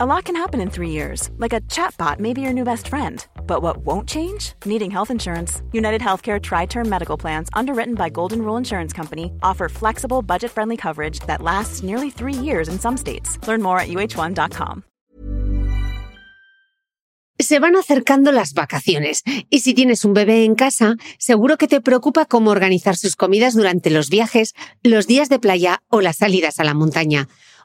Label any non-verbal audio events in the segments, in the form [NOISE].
A lot can happen in three years, like a chatbot may be your new best friend. But what won't change? Needing health insurance. United Healthcare Tri Term Medical Plans, underwritten by Golden Rule Insurance Company, offer flexible, budget friendly coverage that lasts nearly three years in some states. Learn more at uh1.com. Se van acercando las vacaciones y si tienes un bebé en casa, seguro que te preocupa cómo organizar sus comidas durante los viajes, los días de playa o las salidas a la montaña.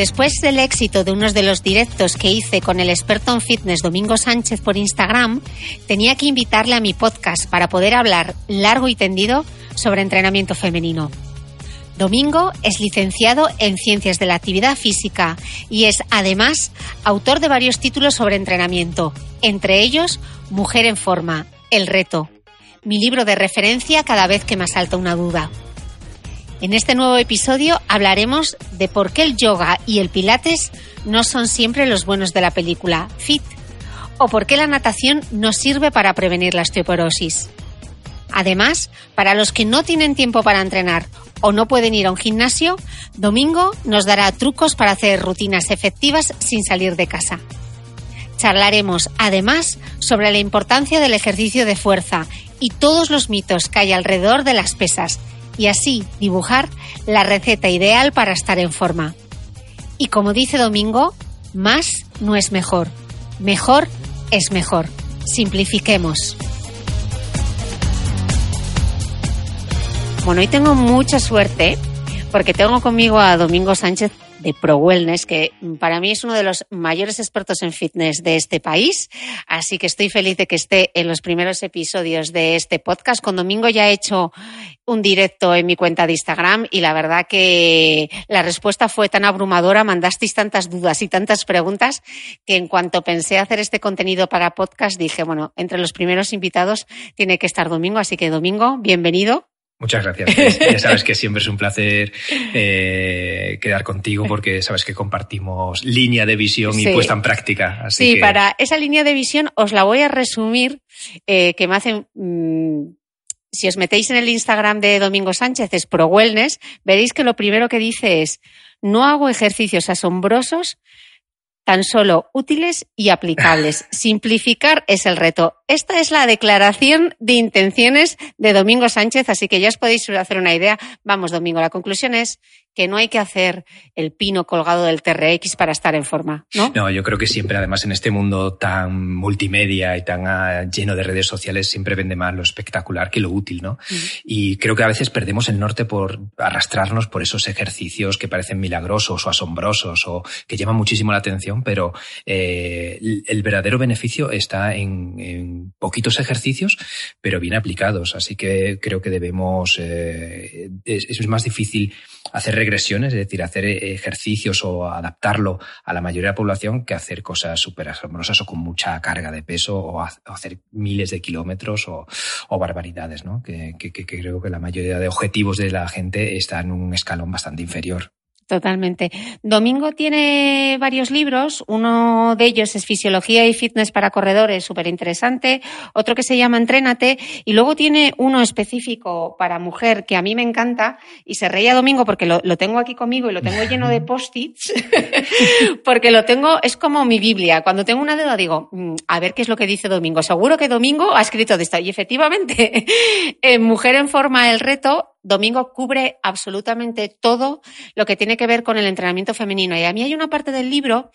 Después del éxito de unos de los directos que hice con el experto en fitness Domingo Sánchez por Instagram, tenía que invitarle a mi podcast para poder hablar largo y tendido sobre entrenamiento femenino. Domingo es licenciado en Ciencias de la Actividad Física y es además autor de varios títulos sobre entrenamiento, entre ellos Mujer en Forma, El Reto, mi libro de referencia cada vez que me asalta una duda. En este nuevo episodio hablaremos de por qué el yoga y el pilates no son siempre los buenos de la película Fit o por qué la natación no sirve para prevenir la osteoporosis. Además, para los que no tienen tiempo para entrenar o no pueden ir a un gimnasio, Domingo nos dará trucos para hacer rutinas efectivas sin salir de casa. Charlaremos además sobre la importancia del ejercicio de fuerza y todos los mitos que hay alrededor de las pesas y así dibujar la receta ideal para estar en forma. Y como dice Domingo, más no es mejor, mejor es mejor. Simplifiquemos. Bueno, hoy tengo mucha suerte porque tengo conmigo a Domingo Sánchez de Pro Wellness, que para mí es uno de los mayores expertos en fitness de este país. Así que estoy feliz de que esté en los primeros episodios de este podcast. Con Domingo ya he hecho un directo en mi cuenta de Instagram y la verdad que la respuesta fue tan abrumadora, mandasteis tantas dudas y tantas preguntas que en cuanto pensé hacer este contenido para podcast dije, bueno, entre los primeros invitados tiene que estar Domingo. Así que Domingo, bienvenido. Muchas gracias. [LAUGHS] ya sabes que siempre es un placer eh, quedar contigo porque sabes que compartimos línea de visión y puesta en práctica. sí, para esa línea de visión os la voy a resumir, eh, que me hacen... Mm, si os metéis en el Instagram de Domingo Sánchez, es Pro Wellness, veréis que lo primero que dice es, no hago ejercicios asombrosos, tan solo útiles y aplicables. [LAUGHS] Simplificar es el reto. Esta es la declaración de intenciones de Domingo Sánchez, así que ya os podéis hacer una idea. Vamos, Domingo, la conclusión es que no hay que hacer el pino colgado del TRX para estar en forma, ¿no? No, yo creo que siempre, además, en este mundo tan multimedia y tan ah, lleno de redes sociales, siempre vende más lo espectacular que lo útil, ¿no? Mm. Y creo que a veces perdemos el norte por arrastrarnos por esos ejercicios que parecen milagrosos o asombrosos o que llaman muchísimo la atención, pero eh, el verdadero beneficio está en, poquitos ejercicios, pero bien aplicados. Así que creo que debemos, eh, es más difícil hacer regresiones, es decir, hacer eh, ejercicios o adaptarlo a la mayoría de la población que hacer cosas súper asombrosas o con mucha carga de peso o, hacer miles de kilómetros o, barbaridades, ¿no? Que, creo que la mayoría de objetivos de la gente están en un escalón bastante inferior. Totalmente. Domingo tiene varios libros. Uno de ellos es Fisiología y Fitness para Corredores, súper interesante. Otro que se llama Entrénate. Y luego tiene uno específico para mujer que a mí me encanta. Y se reía Domingo porque lo, tengo aquí conmigo y lo tengo lleno de post-its. [LAUGHS] porque lo tengo, es como mi Biblia. Cuando tengo una duda digo, mm, a ver qué es lo que dice Domingo. Seguro que Domingo ha escrito de esto. Y efectivamente, [LAUGHS] en Mujer en Forma el Reto Domingo cubre absolutamente todo lo que tiene que ver con el entrenamiento femenino. Y a mí hay una parte del libro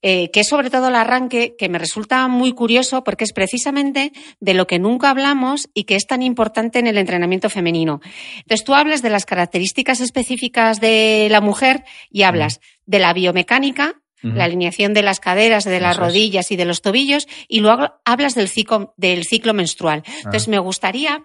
eh, que es sobre todo el arranque que me resulta muy curioso porque es precisamente de lo que nunca hablamos y que es tan importante en el entrenamiento femenino. Entonces tú hablas de las características específicas de la mujer y hablas de la biomecánica, la alineación de las caderas, de las rodillas y de los tobillos, y luego hablas del ciclo, del ciclo menstrual. Entonces, ah. me gustaría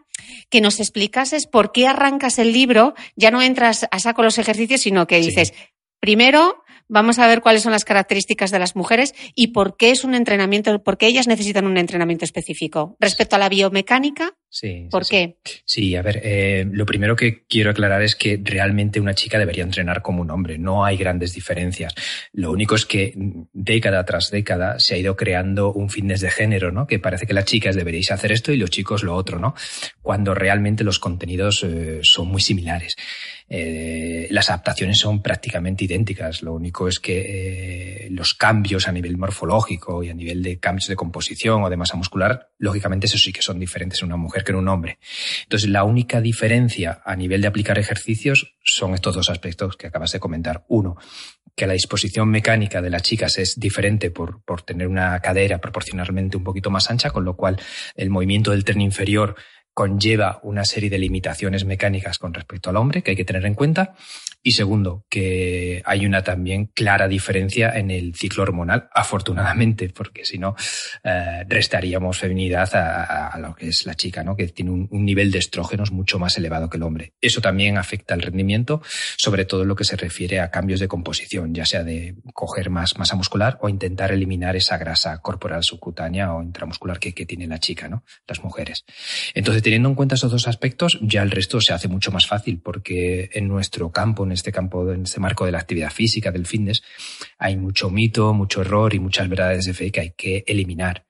que nos explicases por qué arrancas el libro, ya no entras a saco los ejercicios, sino que dices, primero, Vamos a ver cuáles son las características de las mujeres y por qué es un entrenamiento, por qué ellas necesitan un entrenamiento específico. Respecto a la biomecánica, sí, ¿por qué? Sí, a ver, eh, lo primero que quiero aclarar es que realmente una chica debería entrenar como un hombre. No hay grandes diferencias. Lo único es que década tras década se ha ido creando un fitness de género, ¿no? Que parece que las chicas deberíais hacer esto y los chicos lo otro, ¿no? Cuando realmente los contenidos eh, son muy similares. Eh, las adaptaciones son prácticamente idénticas. Lo único es que eh, los cambios a nivel morfológico y a nivel de cambios de composición o de masa muscular, lógicamente eso sí que son diferentes en una mujer que en un hombre. Entonces, la única diferencia a nivel de aplicar ejercicios son estos dos aspectos que acabas de comentar. Uno, que la disposición mecánica de las chicas es diferente por, por tener una cadera proporcionalmente un poquito más ancha, con lo cual el movimiento del tren inferior conlleva una serie de limitaciones mecánicas con respecto al hombre que hay que tener en cuenta. Y segundo, que hay una también clara diferencia en el ciclo hormonal, afortunadamente, porque si no, eh, restaríamos feminidad a, lo que es la chica, ¿no? que tiene un, nivel de estrógenos mucho más elevado que el hombre. Eso también afecta al rendimiento, sobre todo en lo que se refiere a cambios de composición, ya sea de coger más masa muscular o intentar eliminar esa grasa corporal subcutánea o intramuscular que, que tiene la chica, ¿no? las mujeres. Entonces, teniendo en cuenta esos dos aspectos, ya el resto se hace mucho más fácil, porque en nuestro campo, en este campo, en este marco de la actividad física, del fitness, hay mucho mito, mucho error y muchas verdades de fe que hay que eliminar.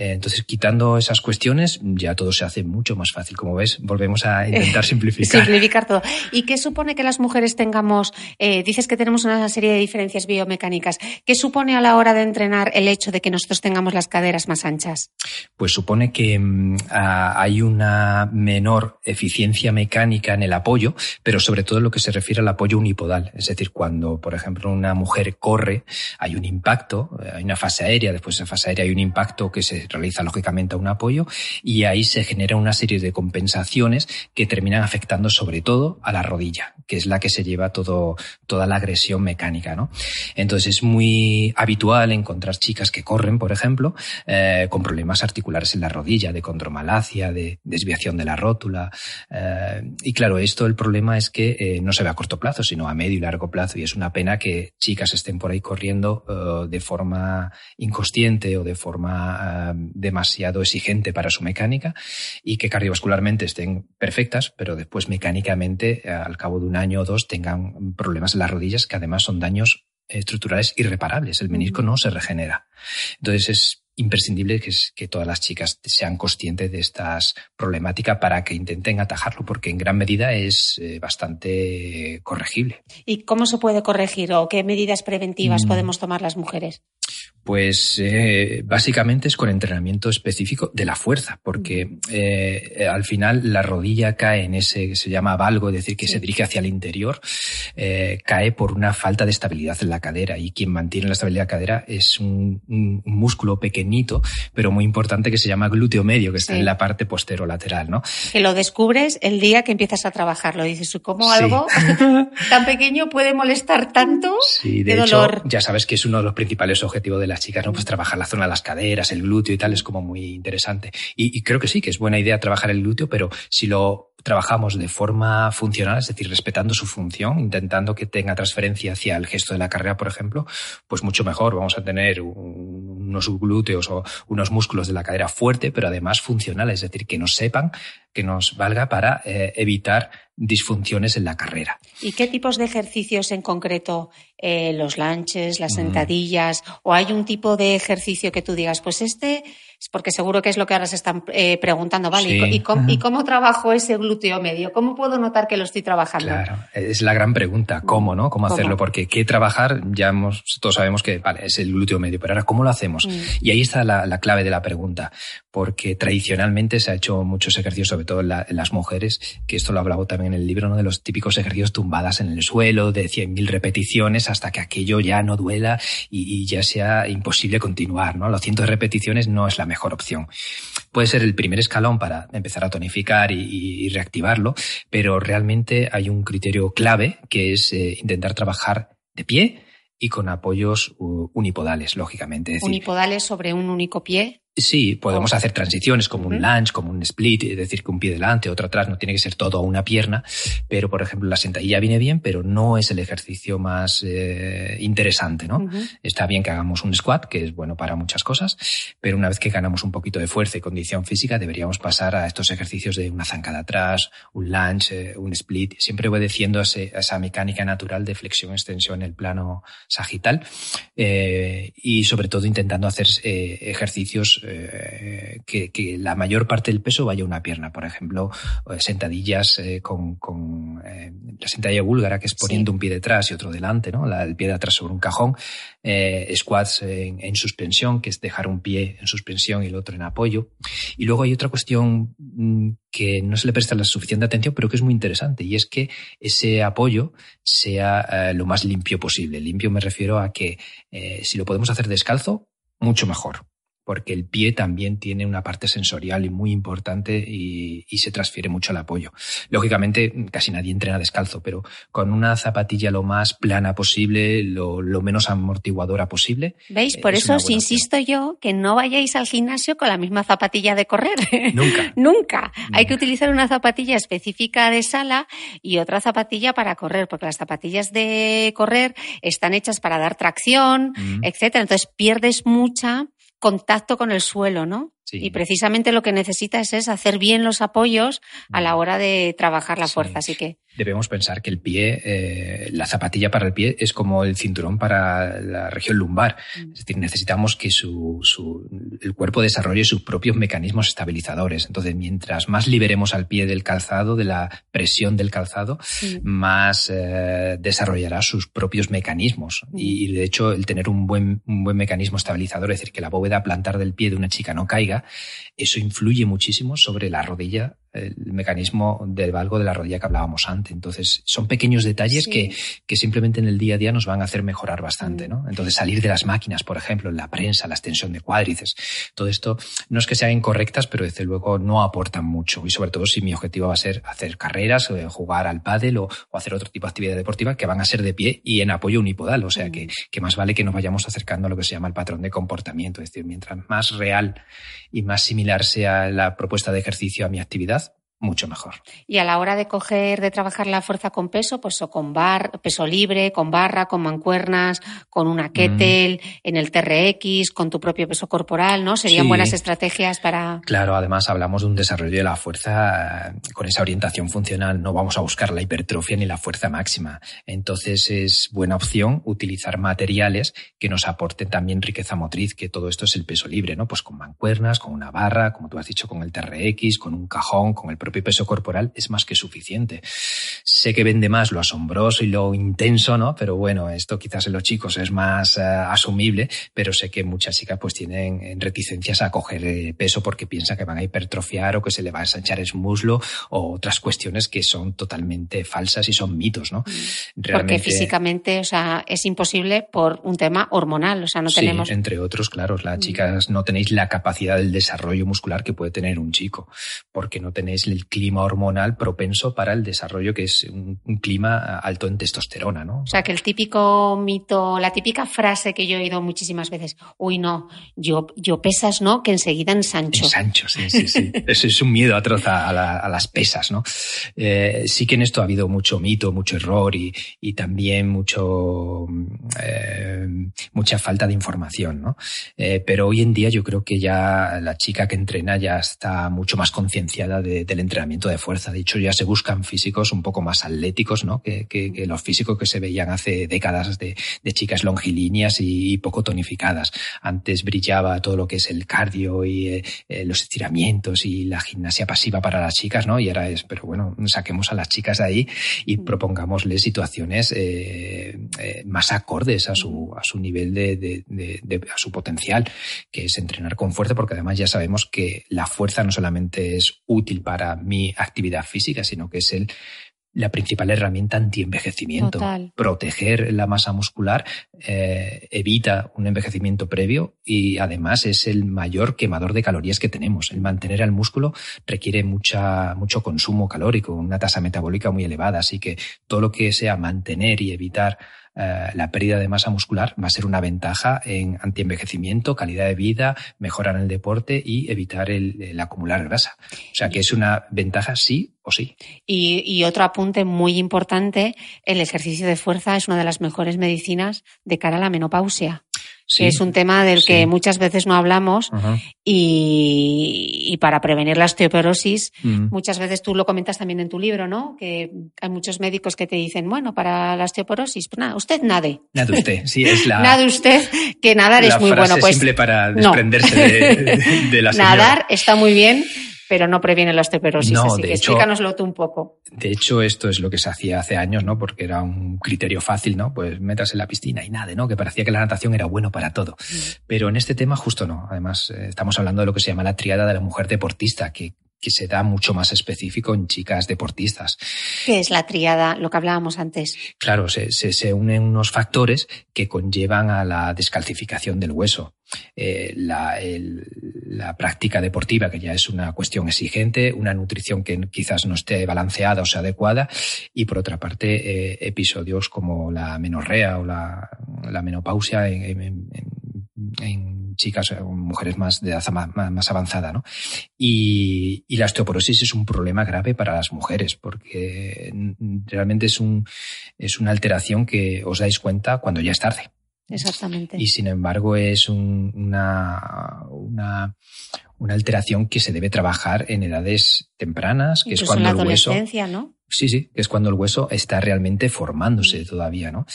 Eh, entonces, quitando esas cuestiones, ya todo se hace mucho más fácil. Como ves, volvemos a intentar [LAUGHS] simplificar. simplificar todo. ¿Y qué supone que las mujeres tengamos, eh, dices que tenemos una serie de diferencias biomecánicas, ¿qué supone a la hora de entrenar el hecho de que nosotros tengamos las caderas más anchas? Pues supone que mm, hay una menor eficiencia mecánica en el apoyo, pero sobre todo en lo que se refiere al apoyo unipodal. Es decir, cuando, por ejemplo, una mujer corre, hay un impacto, eh, hay una fase aérea, después de esa fase aérea hay un impacto que se realiza lógicamente un apoyo y ahí se genera una serie de compensaciones que terminan afectando sobre todo a la rodilla, que es la que se lleva todo, toda la agresión mecánica, ¿no? Entonces es muy habitual encontrar chicas que corren, por ejemplo, eh, con problemas articulares en la rodilla, de condromalacia, de desviación de la rótula. Eh, y claro, esto el problema es que eh, no se ve a corto plazo, sino a medio y largo plazo. Y es una pena que chicas estén por ahí corriendo de forma inconsciente o de forma demasiado exigente para su mecánica y que cardiovascularmente estén perfectas, pero después mecánicamente, eh, al cabo de un año o dos, tengan problemas en las rodillas que además son daños estructurales irreparables. El menisco no se regenera. Entonces es imprescindible que, que, todas las chicas sean conscientes de esta problemática para que intenten atajarlo, porque en gran medida es eh, bastante corregible. ¿Y cómo se puede corregir o qué medidas preventivas mm. podemos tomar las mujeres? Pues eh, básicamente es con entrenamiento específico de la fuerza, porque eh, al final la rodilla cae en ese que se llama valgo, es decir, que se dirige hacia el interior, eh, cae por una falta de estabilidad en la cadera y quien mantiene la estabilidad de la cadera es un, músculo pequeñito, pero muy importante que se llama glúteo medio, que está en la parte posterolateral, ¿no? Que lo descubres el día que empiezas a trabajarlo. Dices, ¿cómo algo [LAUGHS] tan pequeño puede molestar tanto? Sí, de, hecho, ya sabes que es uno de los principales objetivos de las chicas, ¿no? Pues trabajar la zona de las caderas, el glúteo y tal, es como muy interesante. Y, creo que sí, que es buena idea trabajar el glúteo, pero si lo trabajamos de forma funcional, es decir, respetando su función, intentando que tenga transferencia hacia el gesto de la carrera, por ejemplo, pues mucho mejor. Vamos a tener unos glúteos o unos músculos de la cadera fuerte, pero además funcionales, es decir, que nos sepan, que nos valga para eh, evitar disfunciones en la carrera. ¿Y qué tipos de ejercicios en concreto? Eh, los lanches, las mm. sentadillas, o hay un tipo de ejercicio que tú digas, pues este porque seguro que es lo que ahora se están eh, preguntando, ¿vale? ¿Y, cómo, trabajo ese glúteo medio? ¿Cómo puedo notar que lo estoy trabajando? Claro, es la gran pregunta, ¿cómo, no? ¿Cómo, hacerlo? Porque qué trabajar, ya todos sabemos que, vale, es el glúteo medio, pero ahora, ¿cómo lo hacemos? Mm. Y ahí está la, clave de la pregunta, porque tradicionalmente se ha hecho muchos ejercicios, sobre todo en, las mujeres, que esto lo hablaba también en el libro, ¿no? De los típicos ejercicios tumbadas en el suelo, de 100.000 repeticiones, hasta que aquello ya no duela y, y ya sea imposible continuar, ¿no? Los cientos de repeticiones no es la mejor opción. Puede ser el primer escalón para empezar a tonificar y, reactivarlo, pero realmente hay un criterio clave que es eh, intentar trabajar de pie y con apoyos unipodales, lógicamente. unipodales sobre un único pie. Sí, podemos hacer transiciones como un lunge, como un split, es decir, que un pie delante, otro atrás, no tiene que ser todo a una pierna, pero por ejemplo la sentadilla viene bien, pero no es el ejercicio más eh, interesante, ¿no? Está bien que hagamos un squat, que es bueno para muchas cosas, pero una vez que ganamos un poquito de fuerza y condición física, deberíamos pasar a estos ejercicios de una zancada atrás, un lunge, eh, un split, siempre obedeciendo a, esa mecánica natural de flexión-extensión en el plano sagital eh, y sobre todo intentando hacer ejercicios eh, que, la mayor parte del peso vaya a una pierna. Por ejemplo, eh, sentadillas eh, con, la sentadilla búlgara, que es poniendo un pie detrás y otro delante, ¿no? el pie de atrás sobre un cajón. squats en, suspensión, que es dejar un pie en suspensión y el otro en apoyo. Y luego hay otra cuestión mm, que no se le presta la suficiente atención, pero que es muy interesante, y es que ese apoyo sea lo más limpio posible. Limpio me refiero a que si lo podemos hacer descalzo, mucho mejor porque el pie también tiene una parte sensorial y muy importante y, se transfiere mucho al apoyo. Lógicamente, casi nadie entrena descalzo, pero con una zapatilla lo más plana posible, lo, menos amortiguadora posible. ¿Veis? Por eso os insisto yo que no vayáis al gimnasio con la misma zapatilla de correr. [LAUGHS] Nunca. Nunca. Hay que utilizar una zapatilla específica de sala y otra zapatilla para correr, porque las zapatillas de correr están hechas para dar tracción, mm. etcétera. Entonces pierdes mucha contacto con el suelo, ¿no? Y precisamente lo que necesitas es hacer bien los apoyos a la hora de trabajar la fuerza. Así que debemos pensar que el pie, eh, la zapatilla para el pie es como el cinturón para la región lumbar. Mm. Es decir, necesitamos que su, el cuerpo desarrolle sus propios mecanismos estabilizadores. Entonces, mientras más liberemos al pie del calzado, de la presión del calzado, más eh, desarrollará sus propios mecanismos. Mm. Y, de hecho, el tener un buen, un buen mecanismo estabilizador, es decir, que la bóveda plantar del pie de una chica no caiga, eso influye muchísimo sobre la rodilla el mecanismo del valgo de la rodilla que hablábamos antes. Entonces, son pequeños detalles que, que, simplemente en el día a día nos van a hacer mejorar bastante, ¿no? Entonces, salir de las máquinas, por ejemplo, en la prensa, la extensión de cuádriceps, todo esto no es que sean incorrectas, pero desde luego no aportan mucho. Y sobre todo si mi objetivo va a ser hacer carreras, o jugar al pádel o, hacer otro tipo de actividad deportiva que van a ser de pie y en apoyo unipodal. O sea que, que más vale que nos vayamos acercando a lo que se llama el patrón de comportamiento. Es decir, mientras más real y más similar sea la propuesta de ejercicio a mi actividad, mucho mejor. Y a la hora de coger, de trabajar la fuerza con peso, pues o con bar, peso libre, con barra, con mancuernas, con una mm. kettle, en el TRX, con tu propio peso corporal, ¿no? Serían buenas estrategias para. Claro, además hablamos de un desarrollo de la fuerza eh, con esa orientación funcional. No vamos a buscar la hipertrofia ni la fuerza máxima. Entonces es buena opción utilizar materiales que nos aporten también riqueza motriz, que todo esto es el peso libre, ¿no? Pues con mancuernas, con una barra, como tú has dicho, con el TRX, con un cajón, con el propio propio peso corporal es más que suficiente. Sé que vende más lo asombroso y lo intenso, ¿no? Pero bueno, esto quizás en los chicos es más eh, asumible, pero sé que muchas chicas pues tienen reticencias a coger eh, peso porque piensan que van a hipertrofiar o que se le va a ensanchar el muslo o otras cuestiones que son totalmente falsas y son mitos, ¿no? Mm. Porque físicamente, o sea, es imposible por un tema hormonal, o sea, no tenemos... Sí, entre otros, claro, las mm. chicas no tenéis la capacidad del desarrollo muscular que puede tener un chico, porque no tenéis el clima hormonal propenso para el desarrollo, que es un, clima alto en testosterona, ¿no? O sea, que el típico mito, la típica frase que yo he oído muchísimas veces, uy, no, yo, yo pesas, ¿no? Que enseguida ensancho. Ensancho, sí, sí, sí. [LAUGHS] Eso es un miedo atroz a, a, las pesas, ¿no? Eh, sí que en esto ha habido mucho mito, mucho error y, y también mucho, eh, mucha falta de información, ¿no? Eh, pero hoy en día yo creo que ya la chica que entrena ya está mucho más concienciada del entrenamiento de fuerza. De hecho, ya se buscan físicos un poco más atléticos, ¿no? Que, que, los físicos que se veían hace décadas de, de chicas longilíneas y, poco tonificadas. Antes brillaba todo lo que es el cardio y eh, eh, los estiramientos y la gimnasia pasiva para las chicas, ¿no? Y ahora es, pero bueno, saquemos a las chicas de ahí y mm. propongámosle situaciones eh, más acordes a su, a su nivel de, de, de, a su potencial, que es entrenar con fuerza, porque además ya sabemos que la fuerza no solamente es útil para mi actividad física, sino que es el la principal herramienta anti-envejecimiento. Proteger la masa muscular eh, evita un envejecimiento previo y además es el mayor quemador de calorías que tenemos. El mantener al músculo requiere mucha, mucho consumo calórico, una tasa metabólica muy elevada, así que todo lo que sea mantener y evitar eh, la pérdida de masa muscular va a ser una ventaja en antienvejecimiento, calidad de vida, mejorar el deporte y evitar el, acumular grasa. O sea que es una ventaja sí o sí. Y, otro apunte muy importante, el ejercicio de fuerza es una de las mejores medicinas de cara a la menopausia que es un tema del que muchas veces no hablamos y, para prevenir la osteoporosis, mm. muchas veces tú lo comentas también en tu libro, ¿no? Que hay muchos médicos que te dicen, bueno, para la osteoporosis, pues nada, usted nade. Nade usted, sí, es la... [LAUGHS] nade usted, que nadar es muy bueno. Pues simple para desprenderse de, de, la [LAUGHS] señora. Nadar está muy bien, pero no previene la osteoporosis. No, así que explícanoslo tú un poco. De hecho, esto es lo que se hacía hace años, ¿no? Porque era un criterio fácil, ¿no? Pues metas en la piscina y nada, ¿no? Que parecía que la natación era bueno para todo. Mm. Pero en este tema justo no. Además, eh, estamos hablando de lo que se llama la triada de la mujer deportista, que que se da mucho más específico en chicas deportistas. ¿Qué es la triada, lo que hablábamos antes? Claro, se, se, unen unos factores que conllevan a la descalcificación del hueso. Eh, la, la, práctica deportiva, que ya es una cuestión exigente, una nutrición que quizás no esté balanceada o sea adecuada, y por otra parte, eh, episodios como la menorrea o la, la menopausia en, en, en chicas o mujeres más de edad más, avanzada, ¿no? Y, y, la osteoporosis es un problema grave para las mujeres porque realmente es, un, es una alteración que os dais cuenta cuando ya es tarde. Exactamente. Y sin embargo es una, una, una alteración que se debe trabajar en edades tempranas, que es cuando en la el hueso. ¿no? Sí, sí, que es cuando el hueso está realmente formándose mm. todavía, ¿no?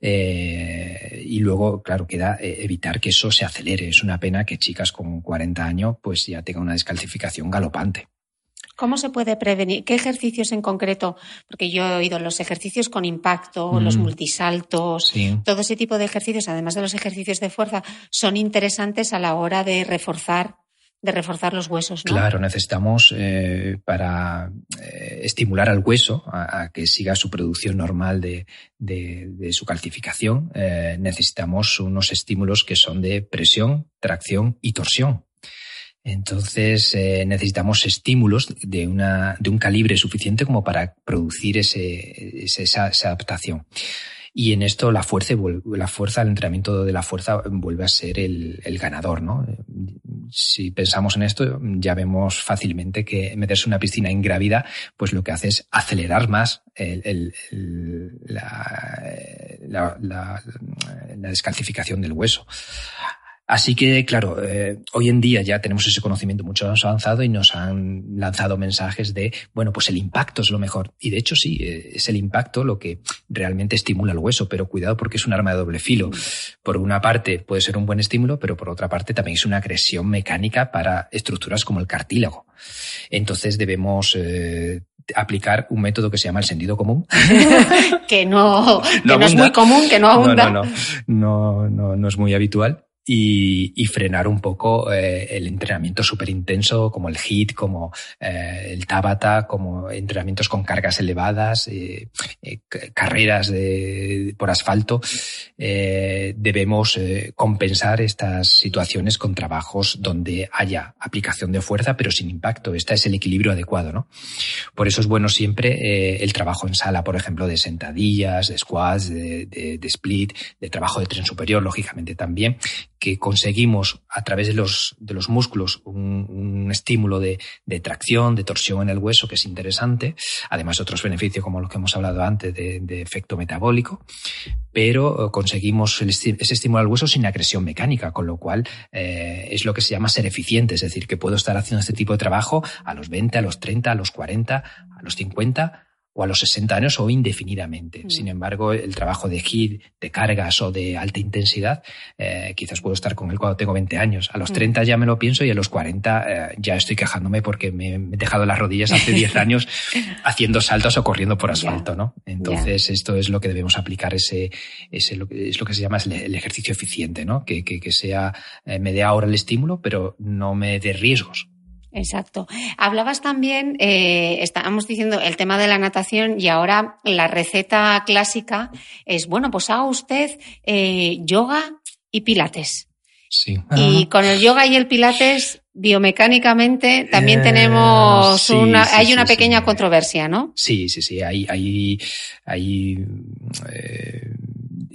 Eh, y luego, claro, queda eh, evitar que eso se acelere. Es una pena que chicas con 40 años pues ya tengan una descalcificación galopante. ¿Cómo se puede prevenir? ¿Qué ejercicios en concreto? Porque yo he oído los ejercicios con impacto, los mm. multisaltos, todo ese tipo de ejercicios, además de los ejercicios de fuerza, son interesantes a la hora de reforzar de reforzar los huesos. ¿no? Claro, necesitamos eh, para eh, estimular al hueso a, que siga su producción normal de, de, su calcificación, eh, necesitamos unos estímulos que son de presión, tracción y torsión. Entonces necesitamos estímulos de, una, de un calibre suficiente como para producir ese, esa, esa adaptación. Y en esto la fuerza, la fuerza, el entrenamiento de la fuerza vuelve a ser el, el ganador, ¿no? Si pensamos en esto, ya vemos fácilmente que meterse en una piscina ingravida, pues lo que hace es acelerar más la, la descalcificación del hueso. Así que, claro, eh, hoy en día ya tenemos ese conocimiento mucho más avanzado y nos han lanzado mensajes de, bueno, pues el impacto es lo mejor. Y de hecho sí, eh, es el impacto lo que realmente estimula el hueso, pero cuidado porque es un arma de doble filo. Por una parte puede ser un buen estímulo, pero por otra parte también es una agresión mecánica para estructuras como el cartílago. Entonces debemos eh, aplicar un método que se llama el sentido común. [LAUGHS] que no, que no, es muy común, que no abunda. no, no, no, no, no es muy habitual y, frenar un poco eh, el entrenamiento súper intenso como el HIT, como eh, el Tabata, como entrenamientos con cargas elevadas, eh, carreras de, por asfalto. debemos compensar estas situaciones con trabajos donde haya aplicación de fuerza pero sin impacto. Este es el equilibrio adecuado, ¿no? Por eso es bueno siempre el trabajo en sala, por ejemplo, de sentadillas, de squats, de, de split, de trabajo de tren superior, lógicamente también, que conseguimos a través de los, de los músculos un, un estímulo de, de, tracción, de torsión en el hueso, que es interesante. Además, otros beneficios como los que hemos hablado antes de, de efecto metabólico. Pero eh, conseguimos ese estímulo al hueso sin agresión mecánica, con lo cual eh, es lo que se llama ser eficiente. Es decir, que puedo estar haciendo este tipo de trabajo a los 20, a los 30, a los 40, a los 50 o a los 60 años o indefinidamente. Mm. Sin embargo, el trabajo de HIT, de cargas o de alta intensidad, eh, quizás puedo estar con él cuando tengo 20 años. A los 30 mm. ya me lo pienso y a los 40 eh, ya estoy quejándome porque me he dejado las rodillas hace 10 [LAUGHS] años haciendo saltos o corriendo por asfalto, ¿no? Entonces, esto es lo que debemos aplicar, ese, ese lo que, es lo que se llama el ejercicio eficiente, ¿no? Que, que, que sea, eh, me dé ahora el estímulo, pero no me dé riesgos. Exacto. Hablabas también, eh, estábamos diciendo el tema de la natación y ahora la receta clásica es, bueno, pues haga usted eh, yoga y pilates. Sí. Y con el yoga y el pilates, biomecánicamente, también eh, tenemos una, hay una pequeña controversia, ¿no? Sí, sí, sí. Hay, hay, hay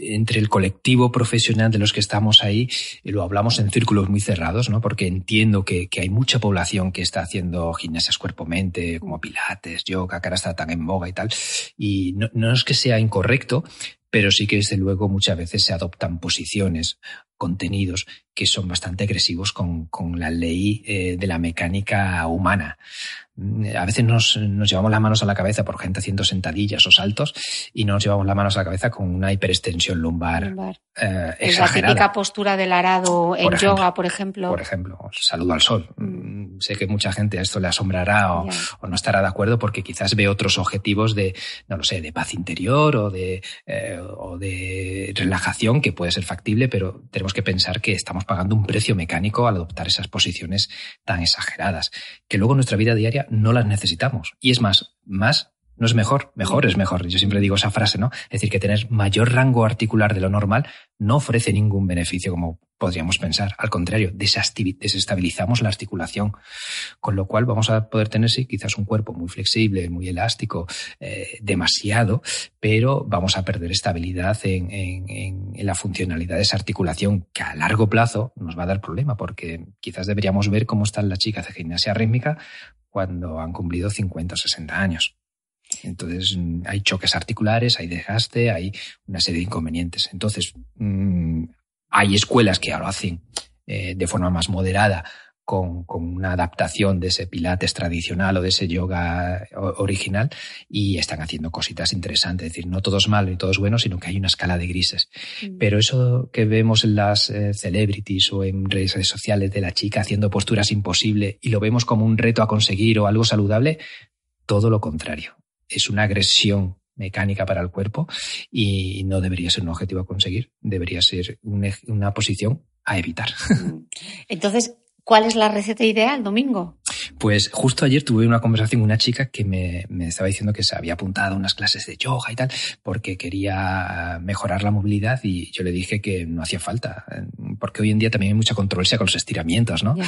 entre el colectivo profesional de los que estamos ahí, lo hablamos en círculos muy cerrados, ¿no? Porque entiendo que, que hay mucha población que está haciendo gimnasias cuerpo-mente, como pilates, yoga, que ahora está tan en boga y tal. Y no, no es que sea incorrecto, pero sí que desde luego muchas veces se adoptan posiciones, contenidos que son bastante agresivos con, con la ley eh, de la mecánica humana. Mm, a veces nos, nos, llevamos las manos a la cabeza por gente haciendo sentadillas o saltos y no nos llevamos las manos a la cabeza con una hiperextensión lumbar. lumbar. Eh, es la típica postura del arado en yoga, por ejemplo. Por ejemplo, saludo al sol. Mm. Sé que mucha gente a esto le asombrará o, o, no estará de acuerdo porque quizás ve otros objetivos de, no lo sé, de paz interior o de, eh, o de relajación que puede ser factible, pero tenemos que pensar que estamos pagando un precio mecánico al adoptar esas posiciones tan exageradas, que luego en nuestra vida diaria no las necesitamos. Y es más, más no es mejor, mejor es mejor. Yo siempre digo esa frase, ¿no? Es decir, que tener mayor rango articular de lo normal no ofrece ningún beneficio como podríamos pensar. Al contrario, desestabilizamos la articulación, con lo cual vamos a poder tener, sí, quizás un cuerpo muy flexible, muy elástico, eh, demasiado, pero vamos a perder estabilidad en, en, la funcionalidad de esa articulación que a largo plazo nos va a dar problema, porque quizás deberíamos ver cómo están las chicas de gimnasia rítmica cuando han cumplido 50 o 60 años. Entonces mm, hay choques articulares, hay desgaste, hay una serie de inconvenientes. Entonces mmm, hay escuelas que lo hacen eh, de forma más moderada con, con, una adaptación de ese pilates tradicional o de ese yoga original y están haciendo cositas interesantes. Es decir, no todo es malo y todo es bueno, sino que hay una escala de grises. Mm. Pero eso que vemos en las eh, celebrities o en redes sociales de la chica haciendo posturas imposibles y lo vemos como un reto a conseguir o algo saludable, todo lo contrario es una agresión mecánica para el cuerpo y no debería ser un objetivo a conseguir, debería ser una posición a evitar. Mm. Entonces, ¿cuál es la receta ideal domingo? Pues justo ayer tuve una conversación con una chica que me, me, estaba diciendo que se había apuntado a unas clases de yoga y tal, porque quería mejorar la movilidad y yo le dije que no hacía falta, porque hoy en día también hay mucha controversia con los estiramientos, ¿no? Yeah.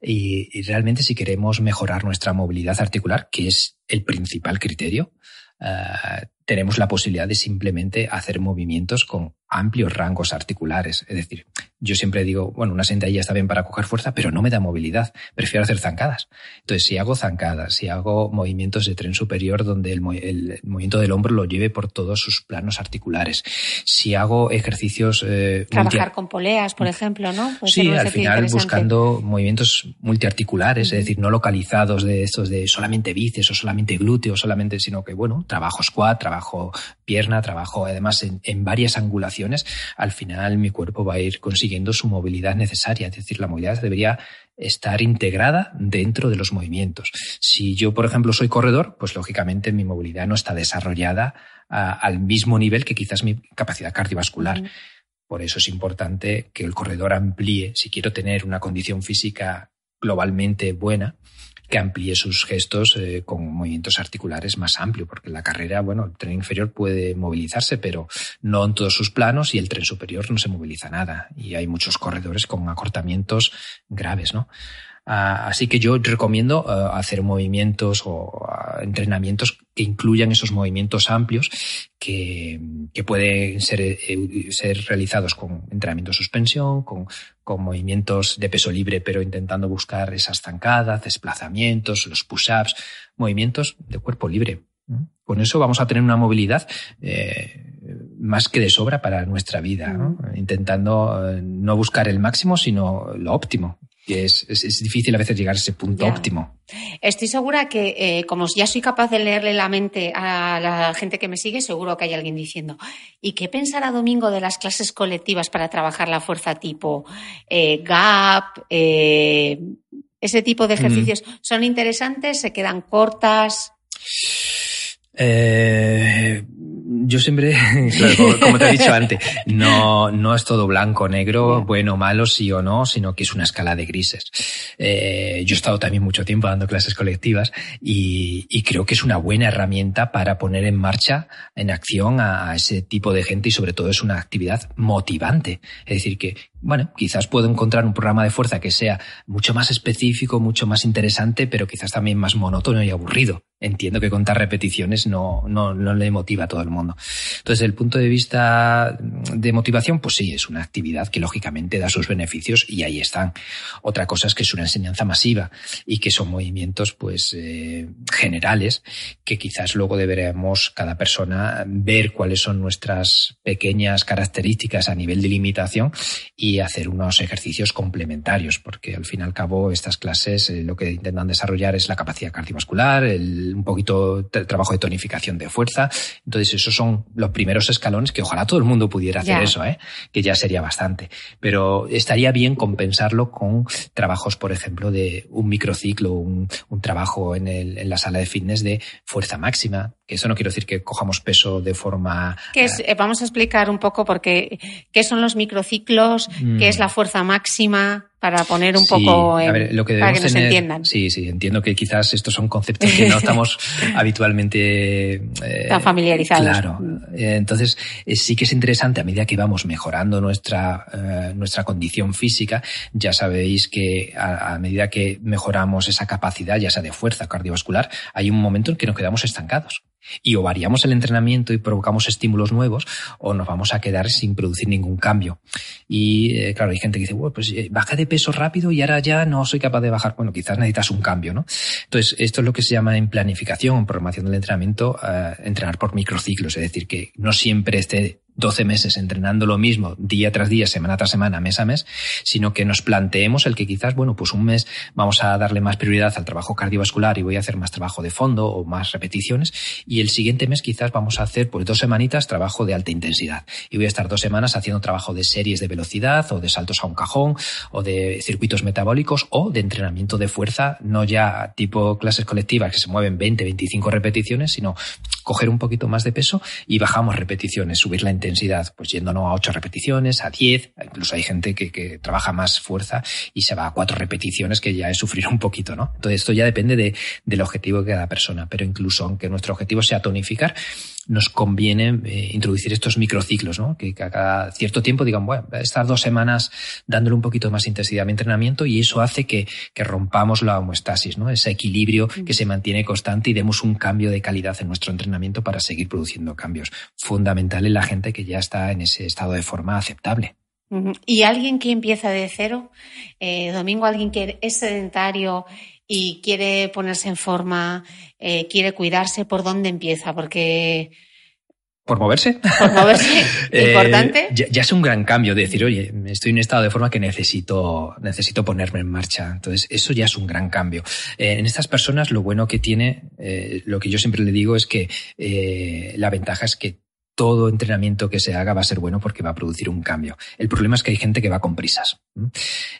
Y, y, realmente si queremos mejorar nuestra movilidad articular, que es el principal criterio, uh, tenemos la posibilidad de simplemente hacer movimientos con amplios rangos articulares. Es decir, yo siempre digo, bueno, una sentadilla está bien para coger fuerza, pero no me da movilidad. Prefiero hacer zancadas. Entonces, si hago zancadas, si hago movimientos de tren superior donde el, el movimiento del hombro lo lleve por todos sus planos articulares, si hago ejercicios... Eh, Trabajar con poleas, por ejemplo, ¿no? Puede sí, al final buscando movimientos multiarticulares, es decir, no localizados de estos de solamente bíceps o solamente glúteos, solamente, sino que, bueno, trabajo squat, trabajo pierna, trabajo además en, en varias angulaciones, al final mi cuerpo va a ir consiguiendo su movilidad necesaria. Es decir, la movilidad debería estar integrada dentro de los movimientos. Si yo, por ejemplo, soy corredor, pues lógicamente mi movilidad no está desarrollada a, al mismo nivel que quizás mi capacidad cardiovascular. Por eso es importante que el corredor amplíe, si quiero tener una condición física globalmente buena, que amplíe sus gestos eh, con movimientos articulares más amplios, porque la carrera, bueno, el tren inferior puede movilizarse, pero no en todos sus planos y el tren superior no se moviliza nada. Y hay muchos corredores con acortamientos graves, ¿no? Ah, así que yo recomiendo ah, hacer movimientos o ah, entrenamientos que incluyan esos movimientos amplios que, pueden ser, eh, ser, realizados con entrenamiento de suspensión, con, con, movimientos de peso libre, pero intentando buscar esas zancadas, desplazamientos, los push-ups, movimientos de cuerpo libre. Con eso vamos a tener una movilidad eh, más que de sobra para nuestra vida, intentando eh, no buscar el máximo, sino lo óptimo que es, es, difícil a veces llegar a ese punto óptimo. Estoy segura que, eh, como ya soy capaz de leerle la mente a la gente que me sigue, seguro que hay alguien diciendo, ¿y qué pensará Domingo de las clases colectivas para trabajar la fuerza tipo eh, GAP? Eh, ese tipo de ejercicios son interesantes, se quedan cortas. Eh, yo siempre, [LAUGHS] claro, como te he dicho antes, [LAUGHS] no, no es todo blanco, negro, bueno, malo, sí o no, sino que es una escala de grises. Eh, yo he estado también mucho tiempo dando clases colectivas y, y, creo que es una buena herramienta para poner en marcha, en acción a, ese tipo de gente y sobre todo es una actividad motivante. Es decir, que, bueno, quizás puedo encontrar un programa de fuerza que sea mucho más específico, mucho más interesante, pero quizás también más monótono y aburrido entiendo que contar repeticiones no, no, no, le motiva a todo el mundo. Entonces, el punto de vista de motivación, pues sí, es una actividad que lógicamente da sus beneficios y ahí están. Otra cosa es que es una enseñanza masiva y que son movimientos, pues, eh, generales que quizás luego deberemos cada persona ver cuáles son nuestras pequeñas características a nivel de limitación y hacer unos ejercicios complementarios, porque al fin y al cabo estas clases eh, lo que intentan desarrollar es la capacidad cardiovascular, el un poquito de trabajo de tonificación de fuerza. Entonces, esos son los primeros escalones que ojalá todo el mundo pudiera hacer eso, ¿eh? que ya sería bastante. Pero estaría bien compensarlo con trabajos, por ejemplo, de un microciclo, un, un trabajo en, el, en la sala de fitness de fuerza máxima, eso no quiero decir que cojamos peso de forma... es, eh, vamos a explicar un poco porque qué son los microciclos, qué es la mm. fuerza máxima, para poner un poco en, lo que para que nos entiendan. Sí, sí, entiendo que quizás estos son conceptos que no [LAUGHS] estamos habitualmente eh, tan familiarizados. Claro. Eh, entonces, eh, sí que es interesante a medida que vamos mejorando nuestra, nuestra condición física, ya sabéis que a, a, medida que mejoramos esa capacidad, ya sea de fuerza cardiovascular, hay un momento en que nos quedamos estancados. Y o variamos el entrenamiento y provocamos estímulos nuevos, o nos vamos a quedar sin producir ningún cambio. Y eh, claro, hay gente que dice, bueno, pues eh, baja de peso rápido y ahora ya no soy capaz de bajar. Bueno, quizás necesitas un cambio, ¿no? Entonces, esto es lo que se llama en planificación, en programación del entrenamiento, eh, entrenar por microciclos, es decir, que no siempre esté 12 meses entrenando lo mismo día tras día, semana tras semana, mes a mes, sino que nos planteemos el que quizás, bueno, pues un mes vamos a darle más prioridad al trabajo cardiovascular y voy a hacer más trabajo de fondo o más repeticiones y el siguiente mes quizás vamos a hacer pues dos semanitas trabajo de alta intensidad. Y voy a estar dos semanas haciendo trabajo de series de velocidad o de saltos a un cajón o de circuitos metabólicos o de entrenamiento de fuerza, no ya tipo clases colectivas que se mueven 20, 25 repeticiones, sino coger un poquito más de peso y bajamos repeticiones, subir la intensidad, pues yéndonos a 8 repeticiones, a 10, incluso hay gente que, que, trabaja más fuerza y se va a 4 repeticiones, que ya es sufrir un poquito, ¿no? Entonces esto ya depende de, del objetivo de cada persona, pero incluso aunque nuestro objetivo sea tonificar, nos conviene eh, introducir estos microciclos, ¿no? Que, a cada cierto tiempo digan, bueno, estar dos semanas dándole un poquito más intensidad a mi entrenamiento y eso hace que, que rompamos la homeostasis, ¿no? Ese equilibrio que se mantiene constante y demos un cambio de calidad en nuestro entrenamiento para seguir produciendo cambios. Fundamental en la gente que ya está en ese estado de forma aceptable. Y alguien que empieza de cero, eh, Domingo, alguien que es sedentario y quiere ponerse en forma, eh, quiere cuidarse, ¿por dónde empieza? Porque... ¿Por moverse? Por moverse, [LAUGHS] eh, importante. ya, es un gran cambio decir, oye, estoy en un estado de forma que necesito, necesito ponerme en marcha. Entonces, eso ya es un gran cambio. Eh, en estas personas, lo bueno que tiene, lo que yo siempre le digo es que la ventaja es que todo entrenamiento que se haga va a ser bueno porque va a producir un cambio. El problema es que hay gente que va con prisas.